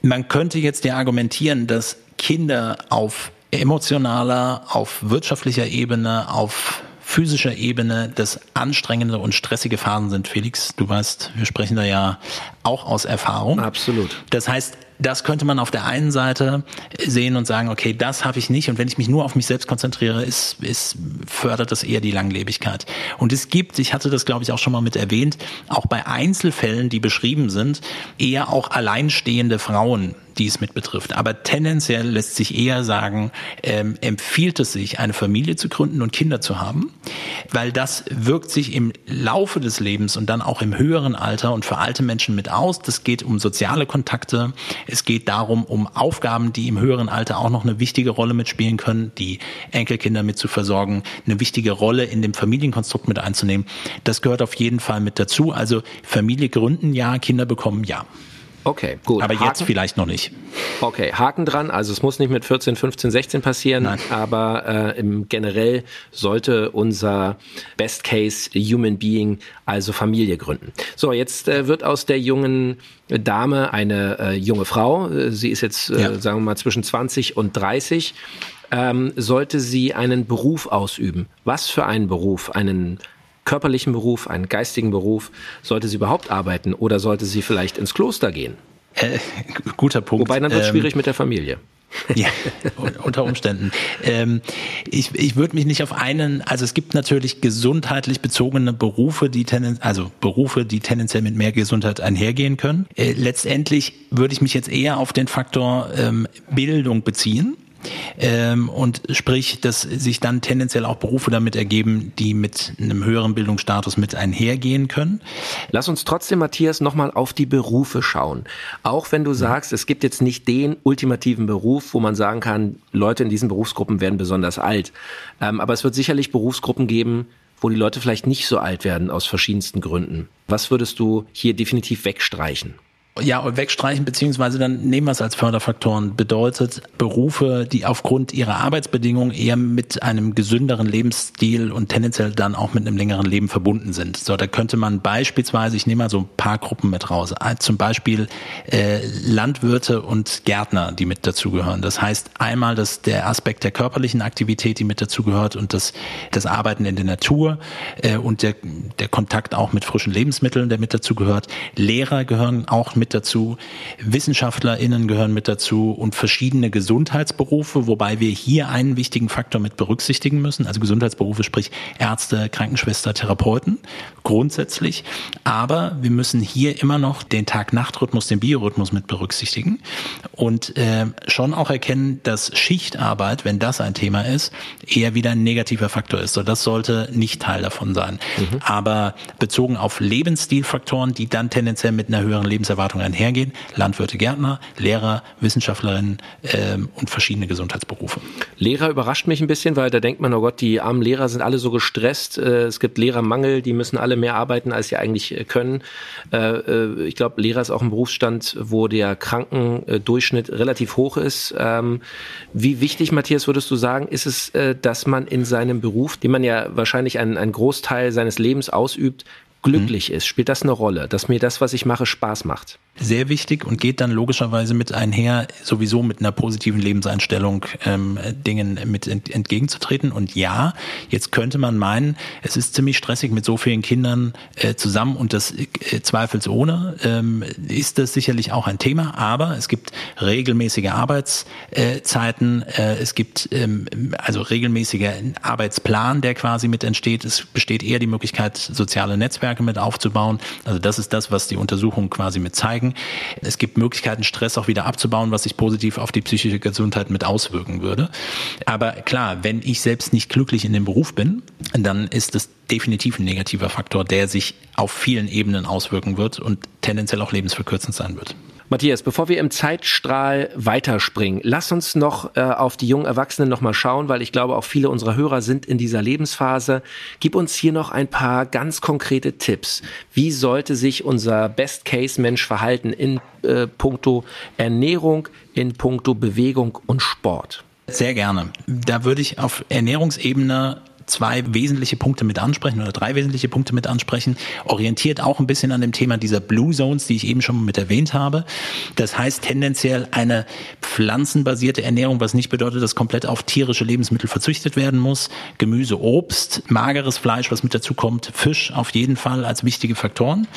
Man könnte jetzt ja argumentieren, dass Kinder auf emotionaler, auf wirtschaftlicher Ebene, auf physischer Ebene das anstrengende und stressige Phasen sind, Felix. Du weißt, wir sprechen da ja auch aus Erfahrung. Absolut. Das heißt, das könnte man auf der einen Seite sehen und sagen, okay, das habe ich nicht. Und wenn ich mich nur auf mich selbst konzentriere, ist, ist, fördert das eher die Langlebigkeit. Und es gibt, ich hatte das glaube ich auch schon mal mit erwähnt, auch bei Einzelfällen, die beschrieben sind, eher auch alleinstehende Frauen, die es mit betrifft. Aber tendenziell lässt sich eher sagen, ähm, empfiehlt es sich, eine Familie zu gründen und Kinder zu haben, weil das wirkt sich im Laufe des Lebens und dann auch im höheren Alter und für alte Menschen mit aus. Das geht um soziale Kontakte. Es geht darum, um Aufgaben, die im höheren Alter auch noch eine wichtige Rolle mitspielen können, die Enkelkinder mit zu versorgen, eine wichtige Rolle in dem Familienkonstrukt mit einzunehmen. Das gehört auf jeden Fall mit dazu. Also Familie gründen ja, Kinder bekommen ja. Okay, gut. Aber Haken. jetzt vielleicht noch nicht. Okay, Haken dran. Also es muss nicht mit 14, 15, 16 passieren, Nein. aber äh, im generell sollte unser Best Case Human Being also Familie gründen. So, jetzt äh, wird aus der jungen Dame eine äh, junge Frau. Sie ist jetzt, äh, ja. sagen wir mal, zwischen 20 und 30. Ähm, sollte sie einen Beruf ausüben? Was für einen Beruf? Einen körperlichen Beruf, einen geistigen Beruf? Sollte sie überhaupt arbeiten oder sollte sie vielleicht ins Kloster gehen? Äh, guter Punkt. Wobei dann wird es ähm, schwierig mit der Familie. ja, unter Umständen. Ähm, ich ich würde mich nicht auf einen, also es gibt natürlich gesundheitlich bezogene Berufe, die tenden, also Berufe, die tendenziell mit mehr Gesundheit einhergehen können. Äh, letztendlich würde ich mich jetzt eher auf den Faktor ähm, Bildung beziehen ähm, und sprich, dass sich dann tendenziell auch Berufe damit ergeben, die mit einem höheren Bildungsstatus mit einhergehen können. Lass uns trotzdem, Matthias, nochmal auf die Berufe schauen. Auch wenn du sagst, es gibt jetzt nicht den ultimativen Beruf, wo man sagen kann, Leute in diesen Berufsgruppen werden besonders alt. Ähm, aber es wird sicherlich Berufsgruppen geben, wo die Leute vielleicht nicht so alt werden aus verschiedensten Gründen. Was würdest du hier definitiv wegstreichen? Ja, wegstreichen, beziehungsweise dann nehmen wir es als Förderfaktoren, bedeutet Berufe, die aufgrund ihrer Arbeitsbedingungen eher mit einem gesünderen Lebensstil und tendenziell dann auch mit einem längeren Leben verbunden sind. So, da könnte man beispielsweise, ich nehme mal so ein paar Gruppen mit raus, zum Beispiel äh, Landwirte und Gärtner, die mit dazugehören. Das heißt einmal dass der Aspekt der körperlichen Aktivität, die mit dazugehört und das, das Arbeiten in der Natur äh, und der, der Kontakt auch mit frischen Lebensmitteln, der mit dazugehört. Lehrer gehören auch mit mit dazu, WissenschaftlerInnen gehören mit dazu und verschiedene Gesundheitsberufe, wobei wir hier einen wichtigen Faktor mit berücksichtigen müssen. Also Gesundheitsberufe, sprich Ärzte, Krankenschwester, Therapeuten grundsätzlich. Aber wir müssen hier immer noch den Tag-Nacht-Rhythmus, den Biorhythmus mit berücksichtigen und äh, schon auch erkennen, dass Schichtarbeit, wenn das ein Thema ist, eher wieder ein negativer Faktor ist. So, das sollte nicht Teil davon sein. Mhm. Aber bezogen auf Lebensstilfaktoren, die dann tendenziell mit einer höheren Lebenserwartung Erwartungen einhergehen. Landwirte, Gärtner, Lehrer, Wissenschaftlerinnen ähm, und verschiedene Gesundheitsberufe. Lehrer überrascht mich ein bisschen, weil da denkt man, oh Gott, die armen Lehrer sind alle so gestresst. Äh, es gibt Lehrermangel, die müssen alle mehr arbeiten, als sie eigentlich äh, können. Äh, ich glaube, Lehrer ist auch ein Berufsstand, wo der Krankendurchschnitt relativ hoch ist. Ähm, wie wichtig, Matthias, würdest du sagen, ist es, dass man in seinem Beruf, den man ja wahrscheinlich einen, einen Großteil seines Lebens ausübt, glücklich ist? Spielt das eine Rolle, dass mir das, was ich mache, Spaß macht? Sehr wichtig und geht dann logischerweise mit einher, sowieso mit einer positiven Lebenseinstellung ähm, Dingen mit ent entgegenzutreten. Und ja, jetzt könnte man meinen, es ist ziemlich stressig mit so vielen Kindern äh, zusammen und das äh, zweifelsohne ähm, ist das sicherlich auch ein Thema, aber es gibt regelmäßige Arbeitszeiten, äh, es gibt ähm, also regelmäßiger Arbeitsplan, der quasi mit entsteht. Es besteht eher die Möglichkeit, soziale Netzwerke Netzwerke mit aufzubauen. Also das ist das, was die Untersuchungen quasi mit zeigen. Es gibt Möglichkeiten, Stress auch wieder abzubauen, was sich positiv auf die psychische Gesundheit mit auswirken würde. Aber klar, wenn ich selbst nicht glücklich in dem Beruf bin, dann ist es definitiv ein negativer Faktor, der sich auf vielen Ebenen auswirken wird und tendenziell auch lebensverkürzend sein wird. Matthias, bevor wir im Zeitstrahl weiterspringen, lass uns noch äh, auf die jungen Erwachsenen nochmal schauen, weil ich glaube, auch viele unserer Hörer sind in dieser Lebensphase. Gib uns hier noch ein paar ganz konkrete Tipps. Wie sollte sich unser Best-Case-Mensch verhalten in äh, puncto Ernährung, in puncto Bewegung und Sport? Sehr gerne. Da würde ich auf Ernährungsebene zwei wesentliche Punkte mit ansprechen oder drei wesentliche Punkte mit ansprechen, orientiert auch ein bisschen an dem Thema dieser Blue Zones, die ich eben schon mit erwähnt habe. Das heißt tendenziell eine pflanzenbasierte Ernährung, was nicht bedeutet, dass komplett auf tierische Lebensmittel verzichtet werden muss. Gemüse, Obst, mageres Fleisch, was mit dazu kommt, Fisch auf jeden Fall als wichtige Faktoren.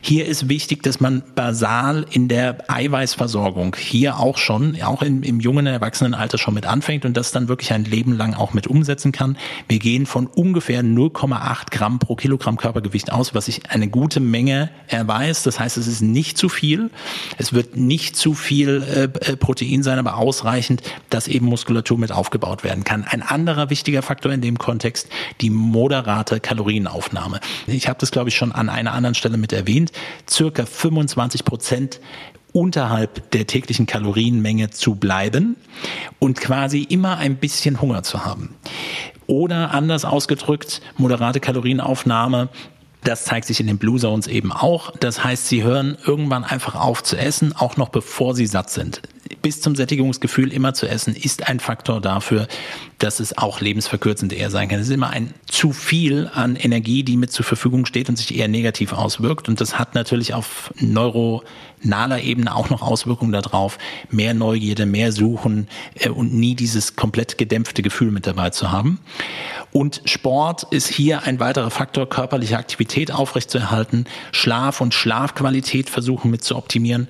Hier ist wichtig, dass man basal in der Eiweißversorgung hier auch schon, auch im, im jungen Erwachsenenalter schon mit anfängt und das dann wirklich ein Leben lang auch mit umsetzen kann. Wir gehen gehen von ungefähr 0,8 Gramm pro Kilogramm Körpergewicht aus, was ich eine gute Menge erweist. Das heißt, es ist nicht zu viel. Es wird nicht zu viel äh, äh, Protein sein, aber ausreichend, dass eben Muskulatur mit aufgebaut werden kann. Ein anderer wichtiger Faktor in dem Kontext, die moderate Kalorienaufnahme. Ich habe das, glaube ich, schon an einer anderen Stelle mit erwähnt. Circa 25 Prozent unterhalb der täglichen Kalorienmenge zu bleiben und quasi immer ein bisschen Hunger zu haben. Oder anders ausgedrückt, moderate Kalorienaufnahme das zeigt sich in den Blue Zones eben auch. Das heißt, sie hören irgendwann einfach auf zu essen, auch noch bevor sie satt sind. Bis zum Sättigungsgefühl immer zu essen ist ein Faktor dafür, dass es auch lebensverkürzend eher sein kann. Es ist immer ein zu viel an Energie, die mit zur Verfügung steht und sich eher negativ auswirkt. Und das hat natürlich auf neuronaler Ebene auch noch Auswirkungen darauf, mehr Neugierde, mehr Suchen äh, und nie dieses komplett gedämpfte Gefühl mit dabei zu haben. Und Sport ist hier ein weiterer Faktor, körperliche Aktivität aufrechtzuerhalten, Schlaf und Schlafqualität versuchen mit zu optimieren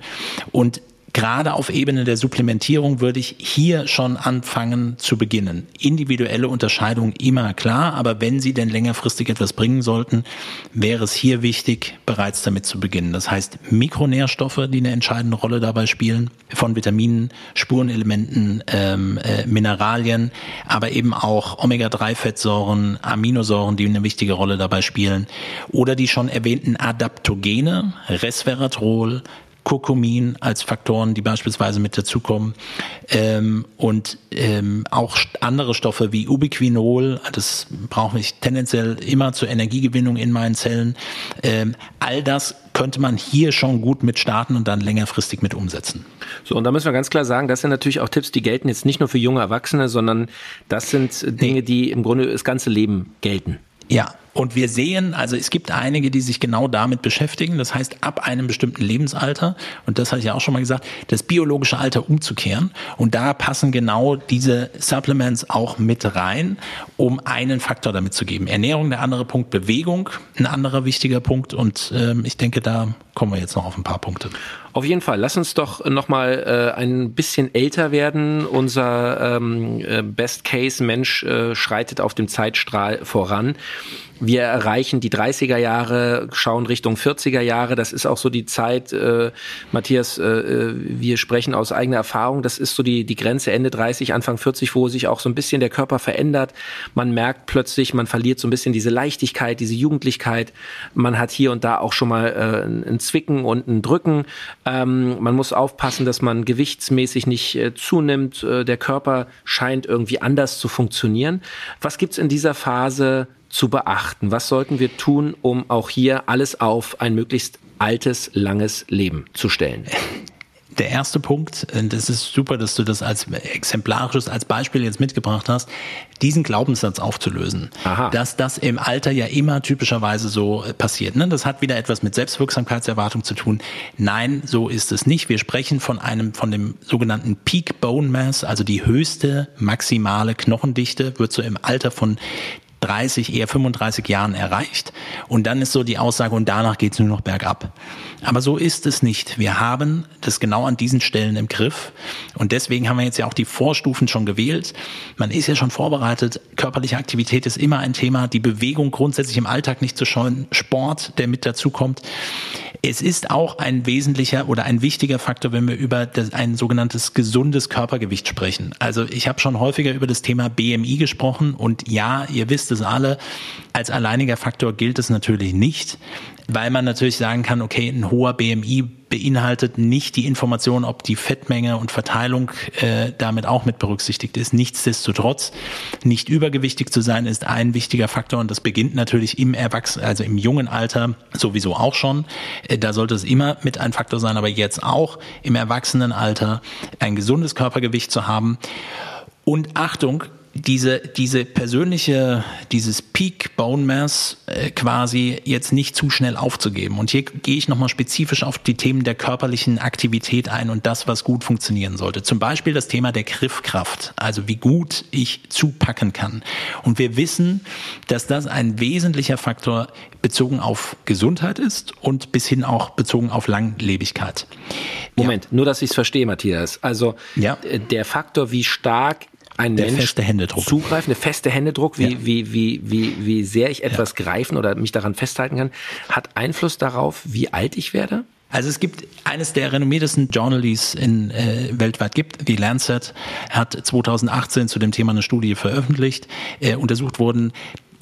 und gerade auf Ebene der Supplementierung würde ich hier schon anfangen zu beginnen. Individuelle Unterscheidung immer klar, aber wenn Sie denn längerfristig etwas bringen sollten, wäre es hier wichtig, bereits damit zu beginnen. Das heißt Mikronährstoffe, die eine entscheidende Rolle dabei spielen, von Vitaminen, Spurenelementen, ähm, äh, Mineralien, aber eben auch Omega-3-Fettsäuren, Aminosäuren, die eine wichtige Rolle dabei spielen, oder die schon erwähnten Adaptogene, Resveratrol, Kurkumin als Faktoren, die beispielsweise mit dazukommen ähm, und ähm, auch andere Stoffe wie Ubiquinol, das brauche ich tendenziell immer zur Energiegewinnung in meinen Zellen. Ähm, all das könnte man hier schon gut mit starten und dann längerfristig mit umsetzen. So, und da müssen wir ganz klar sagen, das sind natürlich auch Tipps, die gelten jetzt nicht nur für junge Erwachsene, sondern das sind Dinge, die im Grunde das ganze Leben gelten. Ja, und wir sehen, also es gibt einige, die sich genau damit beschäftigen. Das heißt, ab einem bestimmten Lebensalter, und das hatte ich ja auch schon mal gesagt, das biologische Alter umzukehren. Und da passen genau diese Supplements auch mit rein, um einen Faktor damit zu geben. Ernährung, der andere Punkt, Bewegung, ein anderer wichtiger Punkt. Und ähm, ich denke, da kommen wir jetzt noch auf ein paar Punkte. Auf jeden Fall, lass uns doch nochmal äh, ein bisschen älter werden. Unser ähm, äh, Best-Case-Mensch äh, schreitet auf dem Zeitstrahl voran. Wir erreichen die 30er Jahre, schauen Richtung 40er Jahre. Das ist auch so die Zeit, äh, Matthias, äh, äh, wir sprechen aus eigener Erfahrung. Das ist so die, die Grenze Ende 30, Anfang 40, wo sich auch so ein bisschen der Körper verändert. Man merkt plötzlich, man verliert so ein bisschen diese Leichtigkeit, diese Jugendlichkeit. Man hat hier und da auch schon mal äh, ein Zwicken und ein Drücken. Ähm, man muss aufpassen, dass man gewichtsmäßig nicht äh, zunimmt. Äh, der Körper scheint irgendwie anders zu funktionieren. Was gibt's in dieser Phase zu beachten? Was sollten wir tun, um auch hier alles auf ein möglichst altes, langes Leben zu stellen? der erste Punkt, das ist super, dass du das als exemplarisches, als Beispiel jetzt mitgebracht hast, diesen Glaubenssatz aufzulösen. Aha. Dass das im Alter ja immer typischerweise so passiert. Ne? Das hat wieder etwas mit Selbstwirksamkeitserwartung zu tun. Nein, so ist es nicht. Wir sprechen von einem, von dem sogenannten Peak Bone Mass, also die höchste maximale Knochendichte, wird so im Alter von 30, eher 35 Jahren erreicht. Und dann ist so die Aussage, und danach geht es nur noch bergab. Aber so ist es nicht. Wir haben das genau an diesen Stellen im Griff. Und deswegen haben wir jetzt ja auch die Vorstufen schon gewählt. Man ist ja schon vorbereitet. Körperliche Aktivität ist immer ein Thema. Die Bewegung grundsätzlich im Alltag nicht zu scheuen. Sport, der mit dazu kommt. Es ist auch ein wesentlicher oder ein wichtiger Faktor, wenn wir über das, ein sogenanntes gesundes Körpergewicht sprechen. Also ich habe schon häufiger über das Thema BMI gesprochen und ja, ihr wisst es alle, als alleiniger Faktor gilt es natürlich nicht weil man natürlich sagen kann, okay, ein hoher BMI beinhaltet nicht die Information, ob die Fettmenge und Verteilung äh, damit auch mit berücksichtigt ist. Nichtsdestotrotz, nicht übergewichtig zu sein, ist ein wichtiger Faktor und das beginnt natürlich im Erwachsenen, also im jungen Alter sowieso auch schon. Äh, da sollte es immer mit ein Faktor sein, aber jetzt auch im Erwachsenenalter ein gesundes Körpergewicht zu haben. Und Achtung, diese, diese persönliche, dieses Peak Bone Mass äh, quasi jetzt nicht zu schnell aufzugeben. Und hier gehe ich nochmal spezifisch auf die Themen der körperlichen Aktivität ein und das, was gut funktionieren sollte. Zum Beispiel das Thema der Griffkraft, also wie gut ich zupacken kann. Und wir wissen, dass das ein wesentlicher Faktor bezogen auf Gesundheit ist und bis hin auch bezogen auf Langlebigkeit. Moment, ja. nur dass ich es verstehe, Matthias. Also ja. Äh, der Faktor, wie stark ein der Mensch feste Händedruck. zugreifen, der feste Händedruck, wie, ja. wie, wie, wie, wie sehr ich etwas ja. greifen oder mich daran festhalten kann, hat Einfluss darauf, wie alt ich werde? Also es gibt eines der renommiertesten Journal, die es in, äh, weltweit gibt, die Lancet, hat 2018 zu dem Thema eine Studie veröffentlicht. Äh, untersucht wurden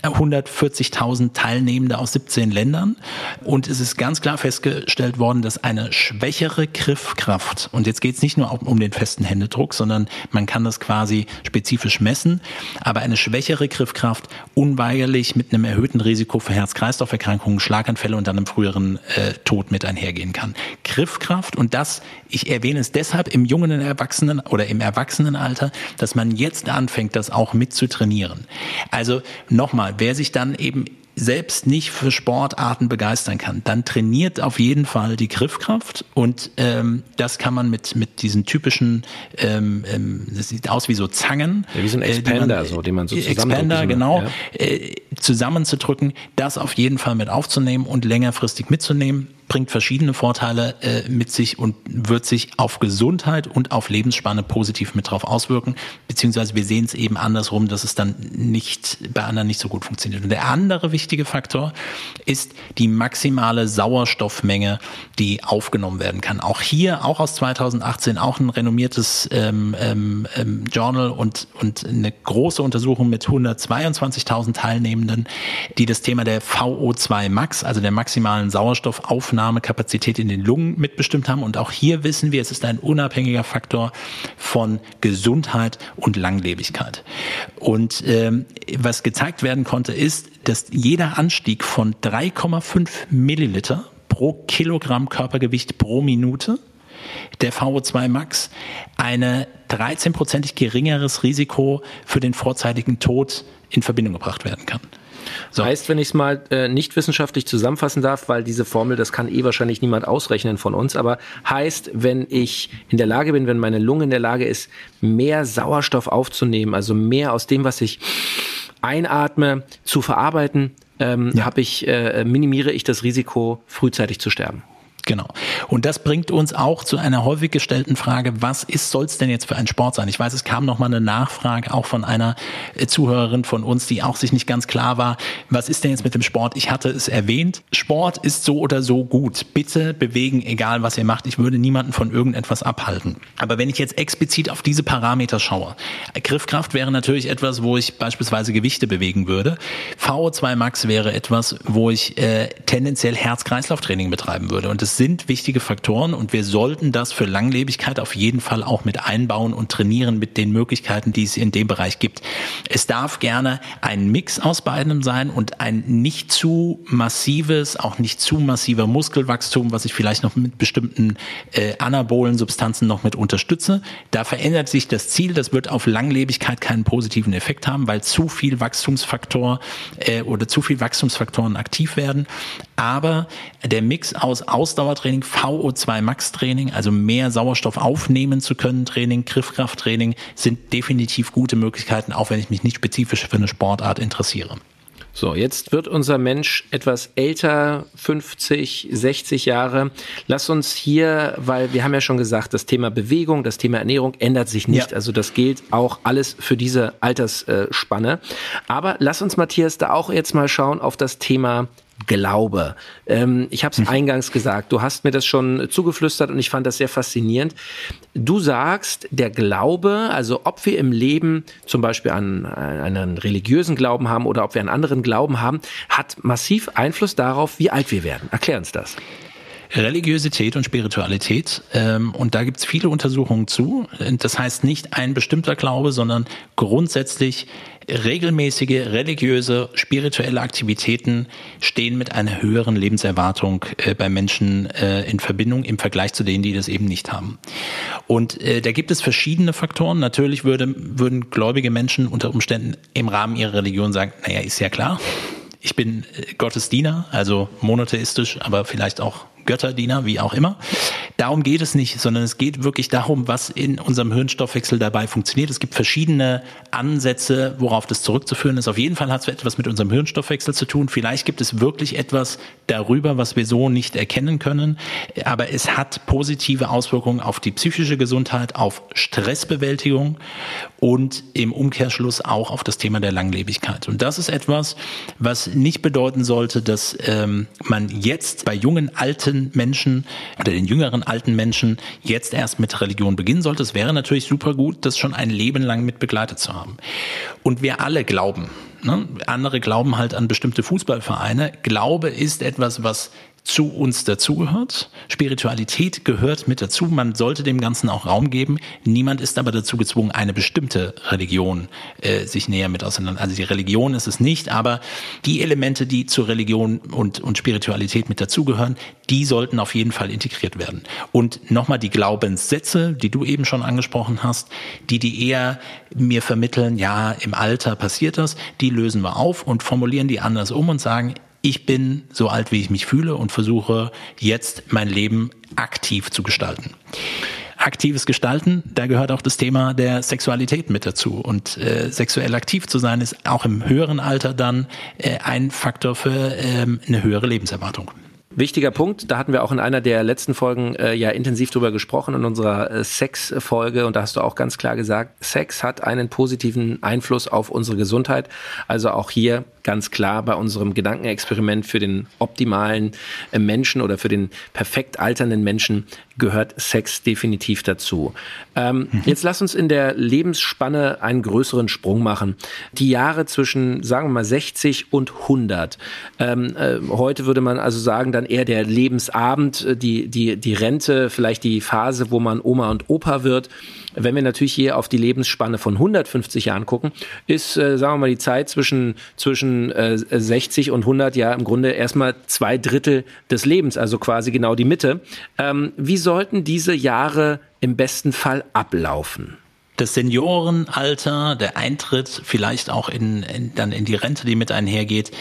140.000 Teilnehmende aus 17 Ländern. Und es ist ganz klar festgestellt worden, dass eine schwächere Griffkraft, und jetzt geht es nicht nur um den festen Händedruck, sondern man kann das quasi spezifisch messen, aber eine schwächere Griffkraft unweigerlich mit einem erhöhten Risiko für Herz-Kreislauf-Erkrankungen, Schlaganfälle und dann einem früheren äh, Tod mit einhergehen kann. Griffkraft und das, ich erwähne es deshalb im jungen Erwachsenen oder im Erwachsenenalter, dass man jetzt anfängt, das auch mit zu trainieren. Also nochmal, wer sich dann eben selbst nicht für Sportarten begeistern kann, dann trainiert auf jeden Fall die Griffkraft und ähm, das kann man mit mit diesen typischen, ähm, ähm, das sieht aus wie so Zangen, ja, wie so ein Expander, äh, man, so den man so Expander, genau, ja. äh, zusammenzudrücken, das auf jeden Fall mit aufzunehmen und längerfristig mitzunehmen bringt verschiedene Vorteile äh, mit sich und wird sich auf Gesundheit und auf Lebensspanne positiv mit drauf auswirken, beziehungsweise wir sehen es eben andersrum, dass es dann nicht bei anderen nicht so gut funktioniert. Und der andere wichtige Faktor ist die maximale Sauerstoffmenge, die aufgenommen werden kann. Auch hier, auch aus 2018, auch ein renommiertes ähm, ähm, ähm, Journal und, und eine große Untersuchung mit 122.000 Teilnehmenden, die das Thema der VO2 Max, also der maximalen Sauerstoffaufnahmekapazität in den Lungen mitbestimmt haben. Und auch hier wissen wir, es ist ein unabhängiger Faktor von Gesundheit und Langlebigkeit. Und ähm, was gezeigt werden konnte, ist, dass jeder Anstieg von 3,5 Milliliter pro Kilogramm Körpergewicht pro Minute der VO2 Max eine 13-prozentig geringeres Risiko für den vorzeitigen Tod in Verbindung gebracht werden kann. So. Heißt, wenn ich es mal äh, nicht wissenschaftlich zusammenfassen darf, weil diese Formel, das kann eh wahrscheinlich niemand ausrechnen von uns, aber heißt, wenn ich in der Lage bin, wenn meine Lunge in der Lage ist, mehr Sauerstoff aufzunehmen, also mehr aus dem, was ich einatme, zu verarbeiten, ähm, ja. ich, äh, minimiere ich das Risiko, frühzeitig zu sterben. Genau. Und das bringt uns auch zu einer häufig gestellten Frage, was ist, soll es denn jetzt für ein Sport sein? Ich weiß, es kam noch mal eine Nachfrage auch von einer äh, Zuhörerin von uns, die auch sich nicht ganz klar war, was ist denn jetzt mit dem Sport? Ich hatte es erwähnt, Sport ist so oder so gut. Bitte bewegen, egal was ihr macht. Ich würde niemanden von irgendetwas abhalten. Aber wenn ich jetzt explizit auf diese Parameter schaue, Griffkraft wäre natürlich etwas, wo ich beispielsweise Gewichte bewegen würde. VO2 Max wäre etwas, wo ich äh, tendenziell Herz-Kreislauf-Training betreiben würde. Und das sind wichtige Faktoren und wir sollten das für Langlebigkeit auf jeden Fall auch mit einbauen und trainieren mit den Möglichkeiten, die es in dem Bereich gibt. Es darf gerne ein Mix aus beidem sein und ein nicht zu massives, auch nicht zu massiver Muskelwachstum, was ich vielleicht noch mit bestimmten äh, anabolen Substanzen noch mit unterstütze. Da verändert sich das Ziel. Das wird auf Langlebigkeit keinen positiven Effekt haben, weil zu viel Wachstumsfaktor äh, oder zu viel Wachstumsfaktoren aktiv werden. Aber der Mix aus Ausdauer Ausdauertraining, VO2 Max Training, also mehr Sauerstoff aufnehmen zu können, Training, Griffkrafttraining sind definitiv gute Möglichkeiten, auch wenn ich mich nicht spezifisch für eine Sportart interessiere. So, jetzt wird unser Mensch etwas älter, 50, 60 Jahre. Lass uns hier, weil wir haben ja schon gesagt, das Thema Bewegung, das Thema Ernährung ändert sich nicht. Ja. Also das gilt auch alles für diese Altersspanne. Aber lass uns, Matthias, da auch jetzt mal schauen auf das Thema Glaube. Ähm, ich habe es mhm. eingangs gesagt, du hast mir das schon zugeflüstert und ich fand das sehr faszinierend. Du sagst, der Glaube, also ob wir im Leben zum Beispiel an einen religiösen Glauben haben oder ob wir einen anderen Glauben haben, hat massiv Einfluss darauf, wie alt wir werden. Erklär uns das. Religiosität und Spiritualität. Ähm, und da gibt es viele Untersuchungen zu. Das heißt nicht ein bestimmter Glaube, sondern grundsätzlich regelmäßige religiöse, spirituelle Aktivitäten stehen mit einer höheren Lebenserwartung äh, bei Menschen äh, in Verbindung im Vergleich zu denen, die das eben nicht haben. Und äh, da gibt es verschiedene Faktoren. Natürlich würde, würden gläubige Menschen unter Umständen im Rahmen ihrer Religion sagen, naja, ist ja klar, ich bin äh, Gottes Diener, also monotheistisch, aber vielleicht auch Götterdiener, wie auch immer. Darum geht es nicht, sondern es geht wirklich darum, was in unserem Hirnstoffwechsel dabei funktioniert. Es gibt verschiedene Ansätze, worauf das zurückzuführen ist. Auf jeden Fall hat es etwas mit unserem Hirnstoffwechsel zu tun. Vielleicht gibt es wirklich etwas darüber, was wir so nicht erkennen können. Aber es hat positive Auswirkungen auf die psychische Gesundheit, auf Stressbewältigung und im Umkehrschluss auch auf das Thema der Langlebigkeit. Und das ist etwas, was nicht bedeuten sollte, dass ähm, man jetzt bei jungen, alten Menschen oder den jüngeren alten Menschen jetzt erst mit Religion beginnen sollte. Es wäre natürlich super gut, das schon ein Leben lang mit begleitet zu haben. Und wir alle glauben, ne? andere glauben halt an bestimmte Fußballvereine. Glaube ist etwas, was zu uns dazugehört. Spiritualität gehört mit dazu. Man sollte dem Ganzen auch Raum geben. Niemand ist aber dazu gezwungen, eine bestimmte Religion äh, sich näher mit auseinander. Also die Religion ist es nicht, aber die Elemente, die zur Religion und, und Spiritualität mit dazugehören, die sollten auf jeden Fall integriert werden. Und nochmal die Glaubenssätze, die du eben schon angesprochen hast, die die eher mir vermitteln, ja, im Alter passiert das, die lösen wir auf und formulieren die anders um und sagen, ich bin so alt, wie ich mich fühle und versuche jetzt mein Leben aktiv zu gestalten. Aktives Gestalten, da gehört auch das Thema der Sexualität mit dazu. Und äh, sexuell aktiv zu sein, ist auch im höheren Alter dann äh, ein Faktor für ähm, eine höhere Lebenserwartung. wichtiger Punkt. Da hatten wir auch in einer der letzten Folgen äh, ja intensiv drüber gesprochen in unserer äh, Sex-Folge und da hast du auch ganz klar gesagt, Sex hat einen positiven Einfluss auf unsere Gesundheit. Also auch hier ganz klar bei unserem Gedankenexperiment für den optimalen äh, Menschen oder für den perfekt alternden Menschen gehört Sex definitiv dazu. Ähm, mhm. Jetzt lass uns in der Lebensspanne einen größeren Sprung machen. Die Jahre zwischen, sagen wir mal, 60 und 100. Ähm, äh, heute würde man also sagen, dann eher der Lebensabend, äh, die, die, die Rente, vielleicht die Phase, wo man Oma und Opa wird. Wenn wir natürlich hier auf die Lebensspanne von 150 Jahren gucken, ist, äh, sagen wir mal, die Zeit zwischen, zwischen äh, 60 und 100 ja im Grunde erstmal zwei Drittel des Lebens, also quasi genau die Mitte. Ähm, wie sollten diese Jahre im besten Fall ablaufen? das Seniorenalter, der Eintritt vielleicht auch in, in, dann in die Rente, die mit einhergeht,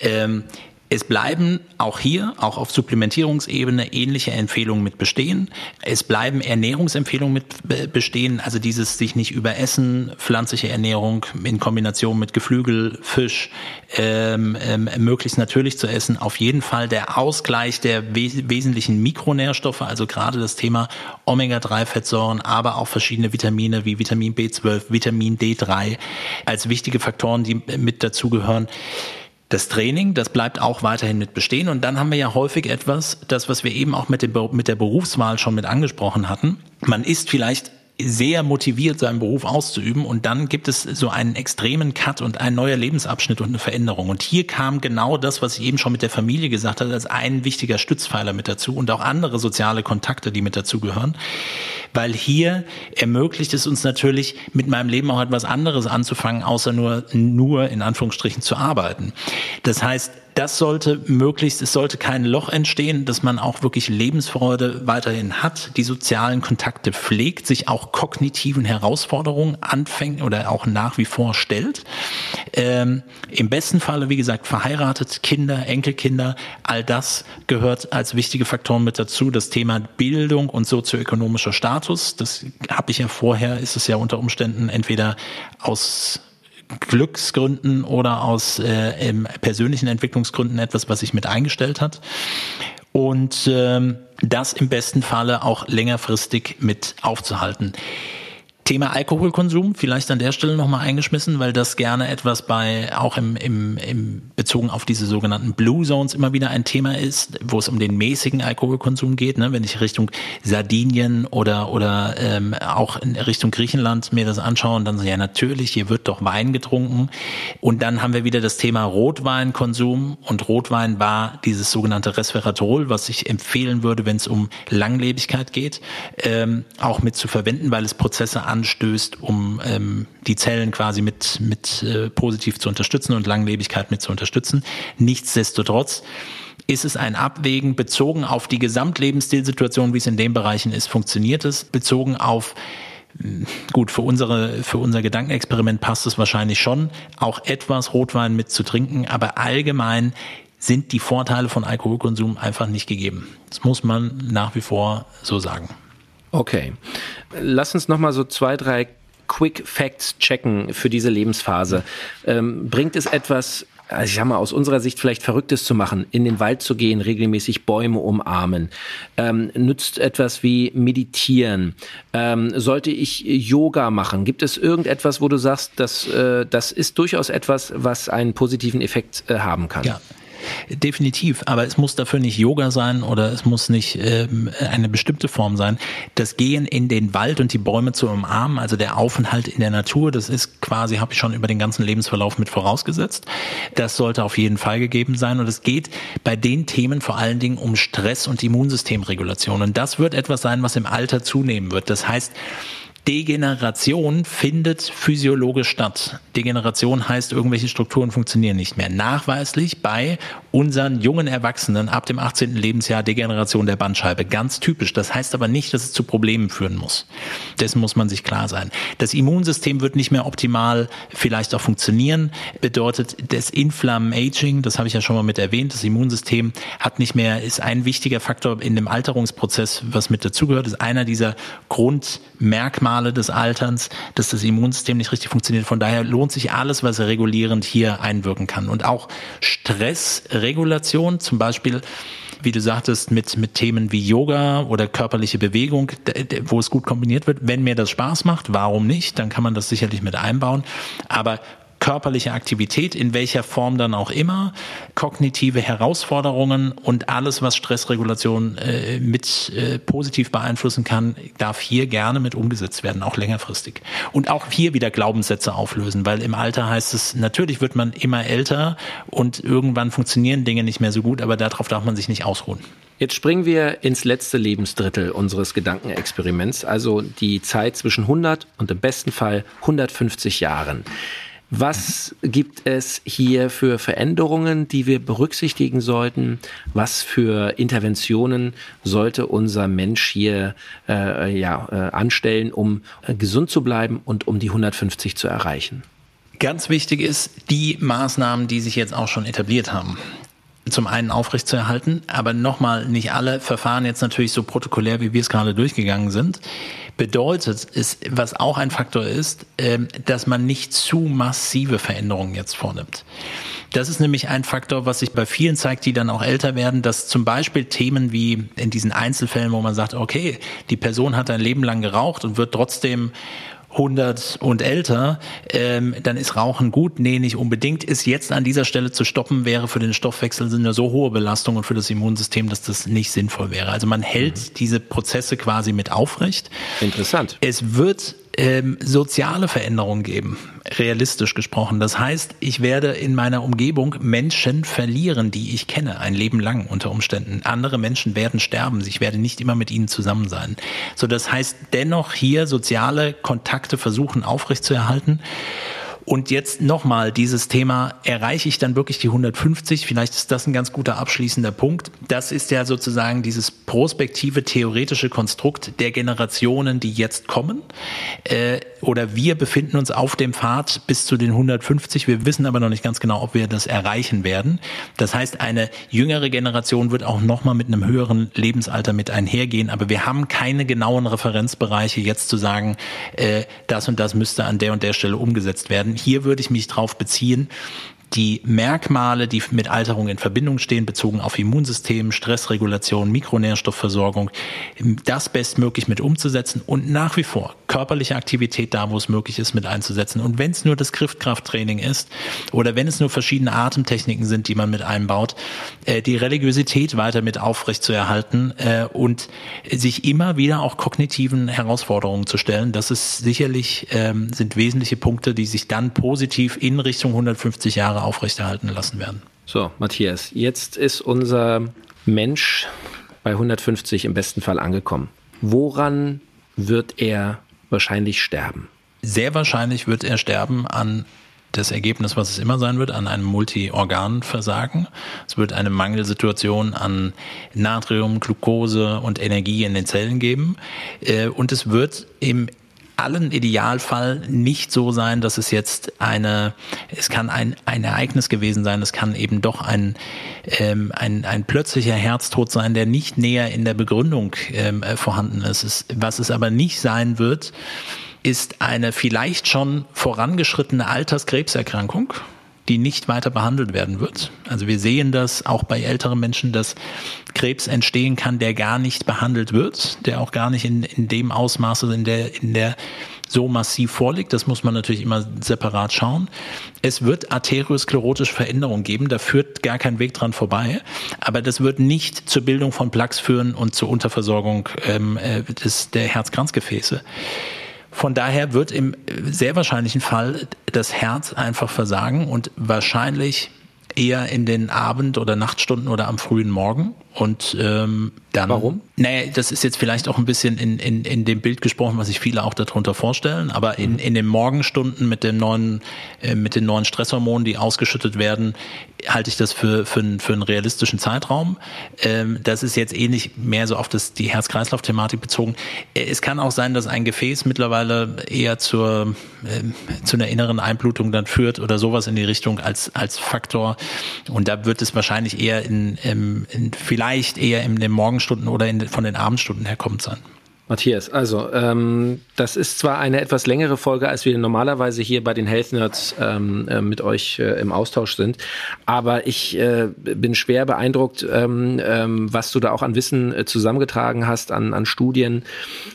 ähm, es bleiben auch hier, auch auf Supplementierungsebene, ähnliche Empfehlungen mit bestehen. Es bleiben Ernährungsempfehlungen mit bestehen, also dieses sich nicht überessen, pflanzliche Ernährung in Kombination mit Geflügel, Fisch, ähm, ähm, möglichst natürlich zu essen. Auf jeden Fall der Ausgleich der wes wesentlichen Mikronährstoffe, also gerade das Thema Omega-3-Fettsäuren, aber auch verschiedene Vitamine wie Vitamin B12, Vitamin D3 als wichtige Faktoren, die mit dazugehören. Das Training, das bleibt auch weiterhin mit bestehen. Und dann haben wir ja häufig etwas, das, was wir eben auch mit, dem, mit der Berufswahl schon mit angesprochen hatten. Man ist vielleicht sehr motiviert, seinen Beruf auszuüben. Und dann gibt es so einen extremen Cut und ein neuer Lebensabschnitt und eine Veränderung. Und hier kam genau das, was ich eben schon mit der Familie gesagt habe, als ein wichtiger Stützpfeiler mit dazu und auch andere soziale Kontakte, die mit dazugehören. Weil hier ermöglicht es uns natürlich, mit meinem Leben auch etwas anderes anzufangen, außer nur, nur in Anführungsstrichen zu arbeiten. Das heißt, das sollte möglichst, es sollte kein Loch entstehen, dass man auch wirklich Lebensfreude weiterhin hat, die sozialen Kontakte pflegt, sich auch kognitiven Herausforderungen anfängt oder auch nach wie vor stellt. Ähm, Im besten Falle, wie gesagt, verheiratet, Kinder, Enkelkinder, all das gehört als wichtige Faktoren mit dazu. Das Thema Bildung und sozioökonomischer Status, das habe ich ja vorher, ist es ja unter Umständen entweder aus Glücksgründen oder aus äh, persönlichen Entwicklungsgründen etwas, was sich mit eingestellt hat. Und ähm, das im besten Falle auch längerfristig mit aufzuhalten. Thema Alkoholkonsum vielleicht an der Stelle nochmal eingeschmissen, weil das gerne etwas bei, auch im, im, im bezogen auf diese sogenannten Blue Zones immer wieder ein Thema ist, wo es um den mäßigen Alkoholkonsum geht. Ne? Wenn ich Richtung Sardinien oder, oder ähm, auch in Richtung Griechenland mir das anschaue, dann so, ja natürlich, hier wird doch Wein getrunken. Und dann haben wir wieder das Thema Rotweinkonsum und Rotwein war dieses sogenannte Resveratrol, was ich empfehlen würde, wenn es um Langlebigkeit geht, ähm, auch mit zu verwenden, weil es Prozesse an anstößt, um ähm, die Zellen quasi mit, mit äh, positiv zu unterstützen und Langlebigkeit mit zu unterstützen. Nichtsdestotrotz ist es ein Abwägen bezogen auf die Gesamtlebensstilsituation, wie es in den Bereichen ist, funktioniert es, bezogen auf hm, Gut, für unsere, für unser Gedankenexperiment passt es wahrscheinlich schon, auch etwas Rotwein mit zu trinken, aber allgemein sind die Vorteile von Alkoholkonsum einfach nicht gegeben. Das muss man nach wie vor so sagen. Okay. Lass uns nochmal so zwei, drei Quick Facts checken für diese Lebensphase. Ähm, bringt es etwas, also ich sag mal, aus unserer Sicht vielleicht Verrücktes zu machen, in den Wald zu gehen, regelmäßig Bäume umarmen? Ähm, nützt etwas wie Meditieren? Ähm, sollte ich Yoga machen? Gibt es irgendetwas, wo du sagst, dass, äh, das ist durchaus etwas, was einen positiven Effekt äh, haben kann? Ja. Definitiv, aber es muss dafür nicht Yoga sein oder es muss nicht ähm, eine bestimmte Form sein. Das Gehen in den Wald und die Bäume zu umarmen, also der Aufenthalt in der Natur, das ist quasi, habe ich schon über den ganzen Lebensverlauf mit vorausgesetzt. Das sollte auf jeden Fall gegeben sein und es geht bei den Themen vor allen Dingen um Stress und Immunsystemregulation und das wird etwas sein, was im Alter zunehmen wird. Das heißt, Degeneration findet physiologisch statt. Degeneration heißt, irgendwelche Strukturen funktionieren nicht mehr. Nachweislich bei unseren jungen Erwachsenen ab dem 18. Lebensjahr Degeneration der Bandscheibe. Ganz typisch. Das heißt aber nicht, dass es zu Problemen führen muss. Dessen muss man sich klar sein. Das Immunsystem wird nicht mehr optimal vielleicht auch funktionieren. Bedeutet, das Inflammaging, das habe ich ja schon mal mit erwähnt, das Immunsystem hat nicht mehr, ist ein wichtiger Faktor in dem Alterungsprozess, was mit dazugehört, ist einer dieser Grundmerkmale, Merkmale des Alterns, dass das Immunsystem nicht richtig funktioniert. Von daher lohnt sich alles, was regulierend hier einwirken kann. Und auch Stressregulation, zum Beispiel wie du sagtest, mit, mit Themen wie Yoga oder körperliche Bewegung, wo es gut kombiniert wird. Wenn mir das Spaß macht, warum nicht? Dann kann man das sicherlich mit einbauen. Aber körperliche Aktivität, in welcher Form dann auch immer, kognitive Herausforderungen und alles, was Stressregulation äh, mit äh, positiv beeinflussen kann, darf hier gerne mit umgesetzt werden, auch längerfristig. Und auch hier wieder Glaubenssätze auflösen, weil im Alter heißt es, natürlich wird man immer älter und irgendwann funktionieren Dinge nicht mehr so gut, aber darauf darf man sich nicht ausruhen. Jetzt springen wir ins letzte Lebensdrittel unseres Gedankenexperiments, also die Zeit zwischen 100 und im besten Fall 150 Jahren. Was gibt es hier für Veränderungen, die wir berücksichtigen sollten? Was für Interventionen sollte unser Mensch hier äh, ja, äh, anstellen, um äh, gesund zu bleiben und um die 150 zu erreichen? Ganz wichtig ist die Maßnahmen, die sich jetzt auch schon etabliert haben zum einen aufrechtzuerhalten, aber nochmal, nicht alle Verfahren jetzt natürlich so protokollär, wie wir es gerade durchgegangen sind. Bedeutet ist, was auch ein Faktor ist, ähm, dass man nicht zu massive Veränderungen jetzt vornimmt. Das ist nämlich ein Faktor, was sich bei vielen zeigt, die dann auch älter werden, dass zum Beispiel Themen wie in diesen Einzelfällen, wo man sagt, okay, die Person hat ein Leben lang geraucht und wird trotzdem 100 und älter, ähm, dann ist Rauchen gut. Nee, nicht unbedingt. Ist jetzt an dieser Stelle zu stoppen, wäre für den Stoffwechsel eine so hohe Belastung und für das Immunsystem, dass das nicht sinnvoll wäre. Also man hält mhm. diese Prozesse quasi mit aufrecht. Interessant. Es wird ähm, soziale Veränderungen geben, realistisch gesprochen. Das heißt, ich werde in meiner Umgebung Menschen verlieren, die ich kenne, ein Leben lang unter Umständen. Andere Menschen werden sterben, ich werde nicht immer mit ihnen zusammen sein. So, das heißt, dennoch hier soziale Kontakte versuchen aufrechtzuerhalten. Und jetzt nochmal dieses Thema, erreiche ich dann wirklich die 150? Vielleicht ist das ein ganz guter abschließender Punkt. Das ist ja sozusagen dieses prospektive theoretische Konstrukt der Generationen, die jetzt kommen. Äh, oder wir befinden uns auf dem Pfad bis zu den 150. Wir wissen aber noch nicht ganz genau, ob wir das erreichen werden. Das heißt, eine jüngere Generation wird auch nochmal mit einem höheren Lebensalter mit einhergehen. Aber wir haben keine genauen Referenzbereiche jetzt zu sagen, äh, das und das müsste an der und der Stelle umgesetzt werden hier würde ich mich drauf beziehen, die Merkmale, die mit Alterung in Verbindung stehen, bezogen auf Immunsystem, Stressregulation, Mikronährstoffversorgung, das bestmöglich mit umzusetzen und nach wie vor körperliche Aktivität da, wo es möglich ist, mit einzusetzen. Und wenn es nur das Griffkrafttraining ist oder wenn es nur verschiedene Atemtechniken sind, die man mit einbaut, äh, die Religiosität weiter mit aufrecht zu erhalten äh, und sich immer wieder auch kognitiven Herausforderungen zu stellen, das ist sicherlich, ähm, sind wesentliche Punkte, die sich dann positiv in Richtung 150 Jahre Jahre aufrechterhalten lassen werden. So, Matthias, jetzt ist unser Mensch bei 150 im besten Fall angekommen. Woran wird er wahrscheinlich sterben? Sehr wahrscheinlich wird er sterben an das Ergebnis, was es immer sein wird, an einem Multiorganversagen. Es wird eine Mangelsituation an Natrium, Glucose und Energie in den Zellen geben. Äh, und es wird im allen Idealfall nicht so sein, dass es jetzt eine, es kann ein, ein Ereignis gewesen sein, es kann eben doch ein, ähm, ein, ein plötzlicher Herztod sein, der nicht näher in der Begründung ähm, äh, vorhanden ist. Es, was es aber nicht sein wird, ist eine vielleicht schon vorangeschrittene Alterskrebserkrankung die nicht weiter behandelt werden wird. Also wir sehen das auch bei älteren Menschen, dass Krebs entstehen kann, der gar nicht behandelt wird, der auch gar nicht in, in dem Ausmaße, in der, in der so massiv vorliegt. Das muss man natürlich immer separat schauen. Es wird arteriosklerotische Veränderungen geben, da führt gar kein Weg dran vorbei. Aber das wird nicht zur Bildung von Plaques führen und zur Unterversorgung ähm, äh, des, der Herzkranzgefäße. Von daher wird im sehr wahrscheinlichen Fall das Herz einfach versagen und wahrscheinlich eher in den Abend- oder Nachtstunden oder am frühen Morgen. Und ähm, dann. Warum? Naja, das ist jetzt vielleicht auch ein bisschen in, in, in dem Bild gesprochen, was sich viele auch darunter vorstellen. Aber in, in den Morgenstunden mit den neuen, äh, mit den neuen Stresshormonen, die ausgeschüttet werden, halte ich das für, für, einen, für einen realistischen Zeitraum. Ähm, das ist jetzt ähnlich eh mehr so auf das, die Herz-Kreislauf-Thematik bezogen. Äh, es kann auch sein, dass ein Gefäß mittlerweile eher zur, äh, zu einer inneren Einblutung dann führt oder sowas in die Richtung als, als Faktor. Und da wird es wahrscheinlich eher in, in, in vielleicht eher in den Morgenstunden oder in, von den Abendstunden herkommt sein. Matthias, also ähm, das ist zwar eine etwas längere Folge, als wir normalerweise hier bei den Health Nerds ähm, äh, mit euch äh, im Austausch sind, aber ich äh, bin schwer beeindruckt, ähm, ähm, was du da auch an Wissen äh, zusammengetragen hast, an, an Studien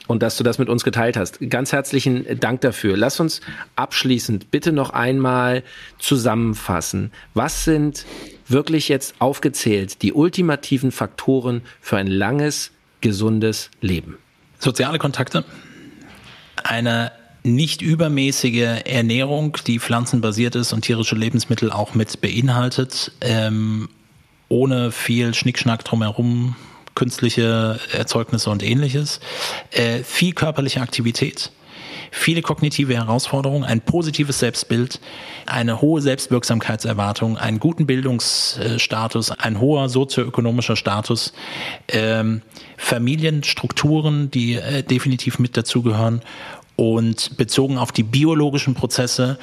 und dass du das mit uns geteilt hast. Ganz herzlichen Dank dafür. Lass uns abschließend bitte noch einmal zusammenfassen. Was sind wirklich jetzt aufgezählt die ultimativen Faktoren für ein langes, gesundes Leben? Soziale Kontakte, eine nicht übermäßige Ernährung, die pflanzenbasiert ist und tierische Lebensmittel auch mit beinhaltet, ähm, ohne viel Schnickschnack drumherum, künstliche Erzeugnisse und ähnliches, äh, viel körperliche Aktivität, viele kognitive Herausforderungen, ein positives Selbstbild, eine hohe Selbstwirksamkeitserwartung, einen guten Bildungsstatus, ein hoher sozioökonomischer Status, ähm, Familienstrukturen, die äh, definitiv mit dazugehören und bezogen auf die biologischen Prozesse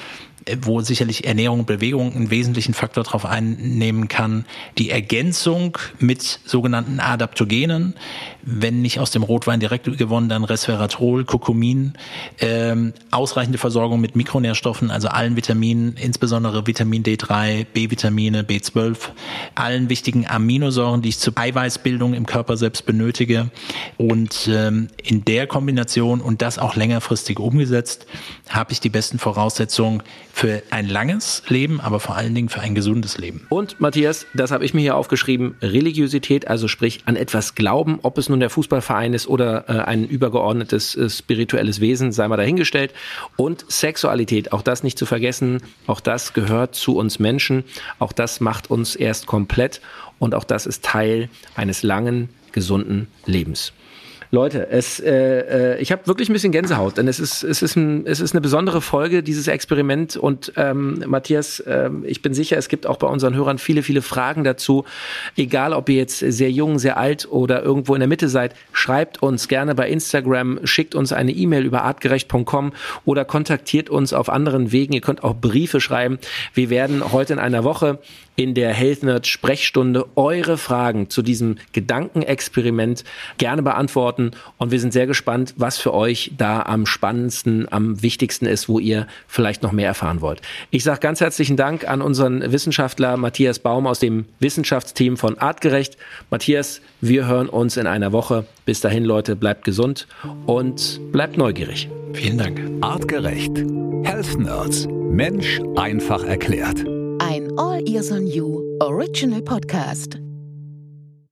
wo sicherlich Ernährung und Bewegung einen wesentlichen Faktor darauf einnehmen kann, die Ergänzung mit sogenannten Adaptogenen, wenn nicht aus dem Rotwein direkt gewonnen, dann Resveratrol, Kurkumin, ähm, ausreichende Versorgung mit Mikronährstoffen, also allen Vitaminen, insbesondere Vitamin D3, B-Vitamine, B12, allen wichtigen Aminosäuren, die ich zur Eiweißbildung im Körper selbst benötige. Und ähm, in der Kombination und das auch längerfristig umgesetzt, habe ich die besten Voraussetzungen für ein langes Leben, aber vor allen Dingen für ein gesundes Leben. Und Matthias, das habe ich mir hier aufgeschrieben, Religiosität, also sprich an etwas glauben, ob es nun der Fußballverein ist oder äh, ein übergeordnetes äh, spirituelles Wesen, sei mal dahingestellt. Und Sexualität, auch das nicht zu vergessen, auch das gehört zu uns Menschen, auch das macht uns erst komplett und auch das ist Teil eines langen, gesunden Lebens. Leute, es, äh, äh, ich habe wirklich ein bisschen Gänsehaut, denn es ist, es ist, ein, es ist eine besondere Folge, dieses Experiment. Und ähm, Matthias, äh, ich bin sicher, es gibt auch bei unseren Hörern viele, viele Fragen dazu. Egal, ob ihr jetzt sehr jung, sehr alt oder irgendwo in der Mitte seid, schreibt uns gerne bei Instagram, schickt uns eine E-Mail über artgerecht.com oder kontaktiert uns auf anderen Wegen. Ihr könnt auch Briefe schreiben. Wir werden heute in einer Woche in der Health Nerd Sprechstunde eure Fragen zu diesem Gedankenexperiment gerne beantworten und wir sind sehr gespannt, was für euch da am spannendsten, am wichtigsten ist, wo ihr vielleicht noch mehr erfahren wollt. Ich sage ganz herzlichen Dank an unseren Wissenschaftler Matthias Baum aus dem Wissenschaftsteam von Artgerecht. Matthias, wir hören uns in einer Woche. Bis dahin, Leute, bleibt gesund und bleibt neugierig. Vielen Dank. Artgerecht. Health Nerds. Mensch einfach erklärt. Ein All Ears on You Original Podcast.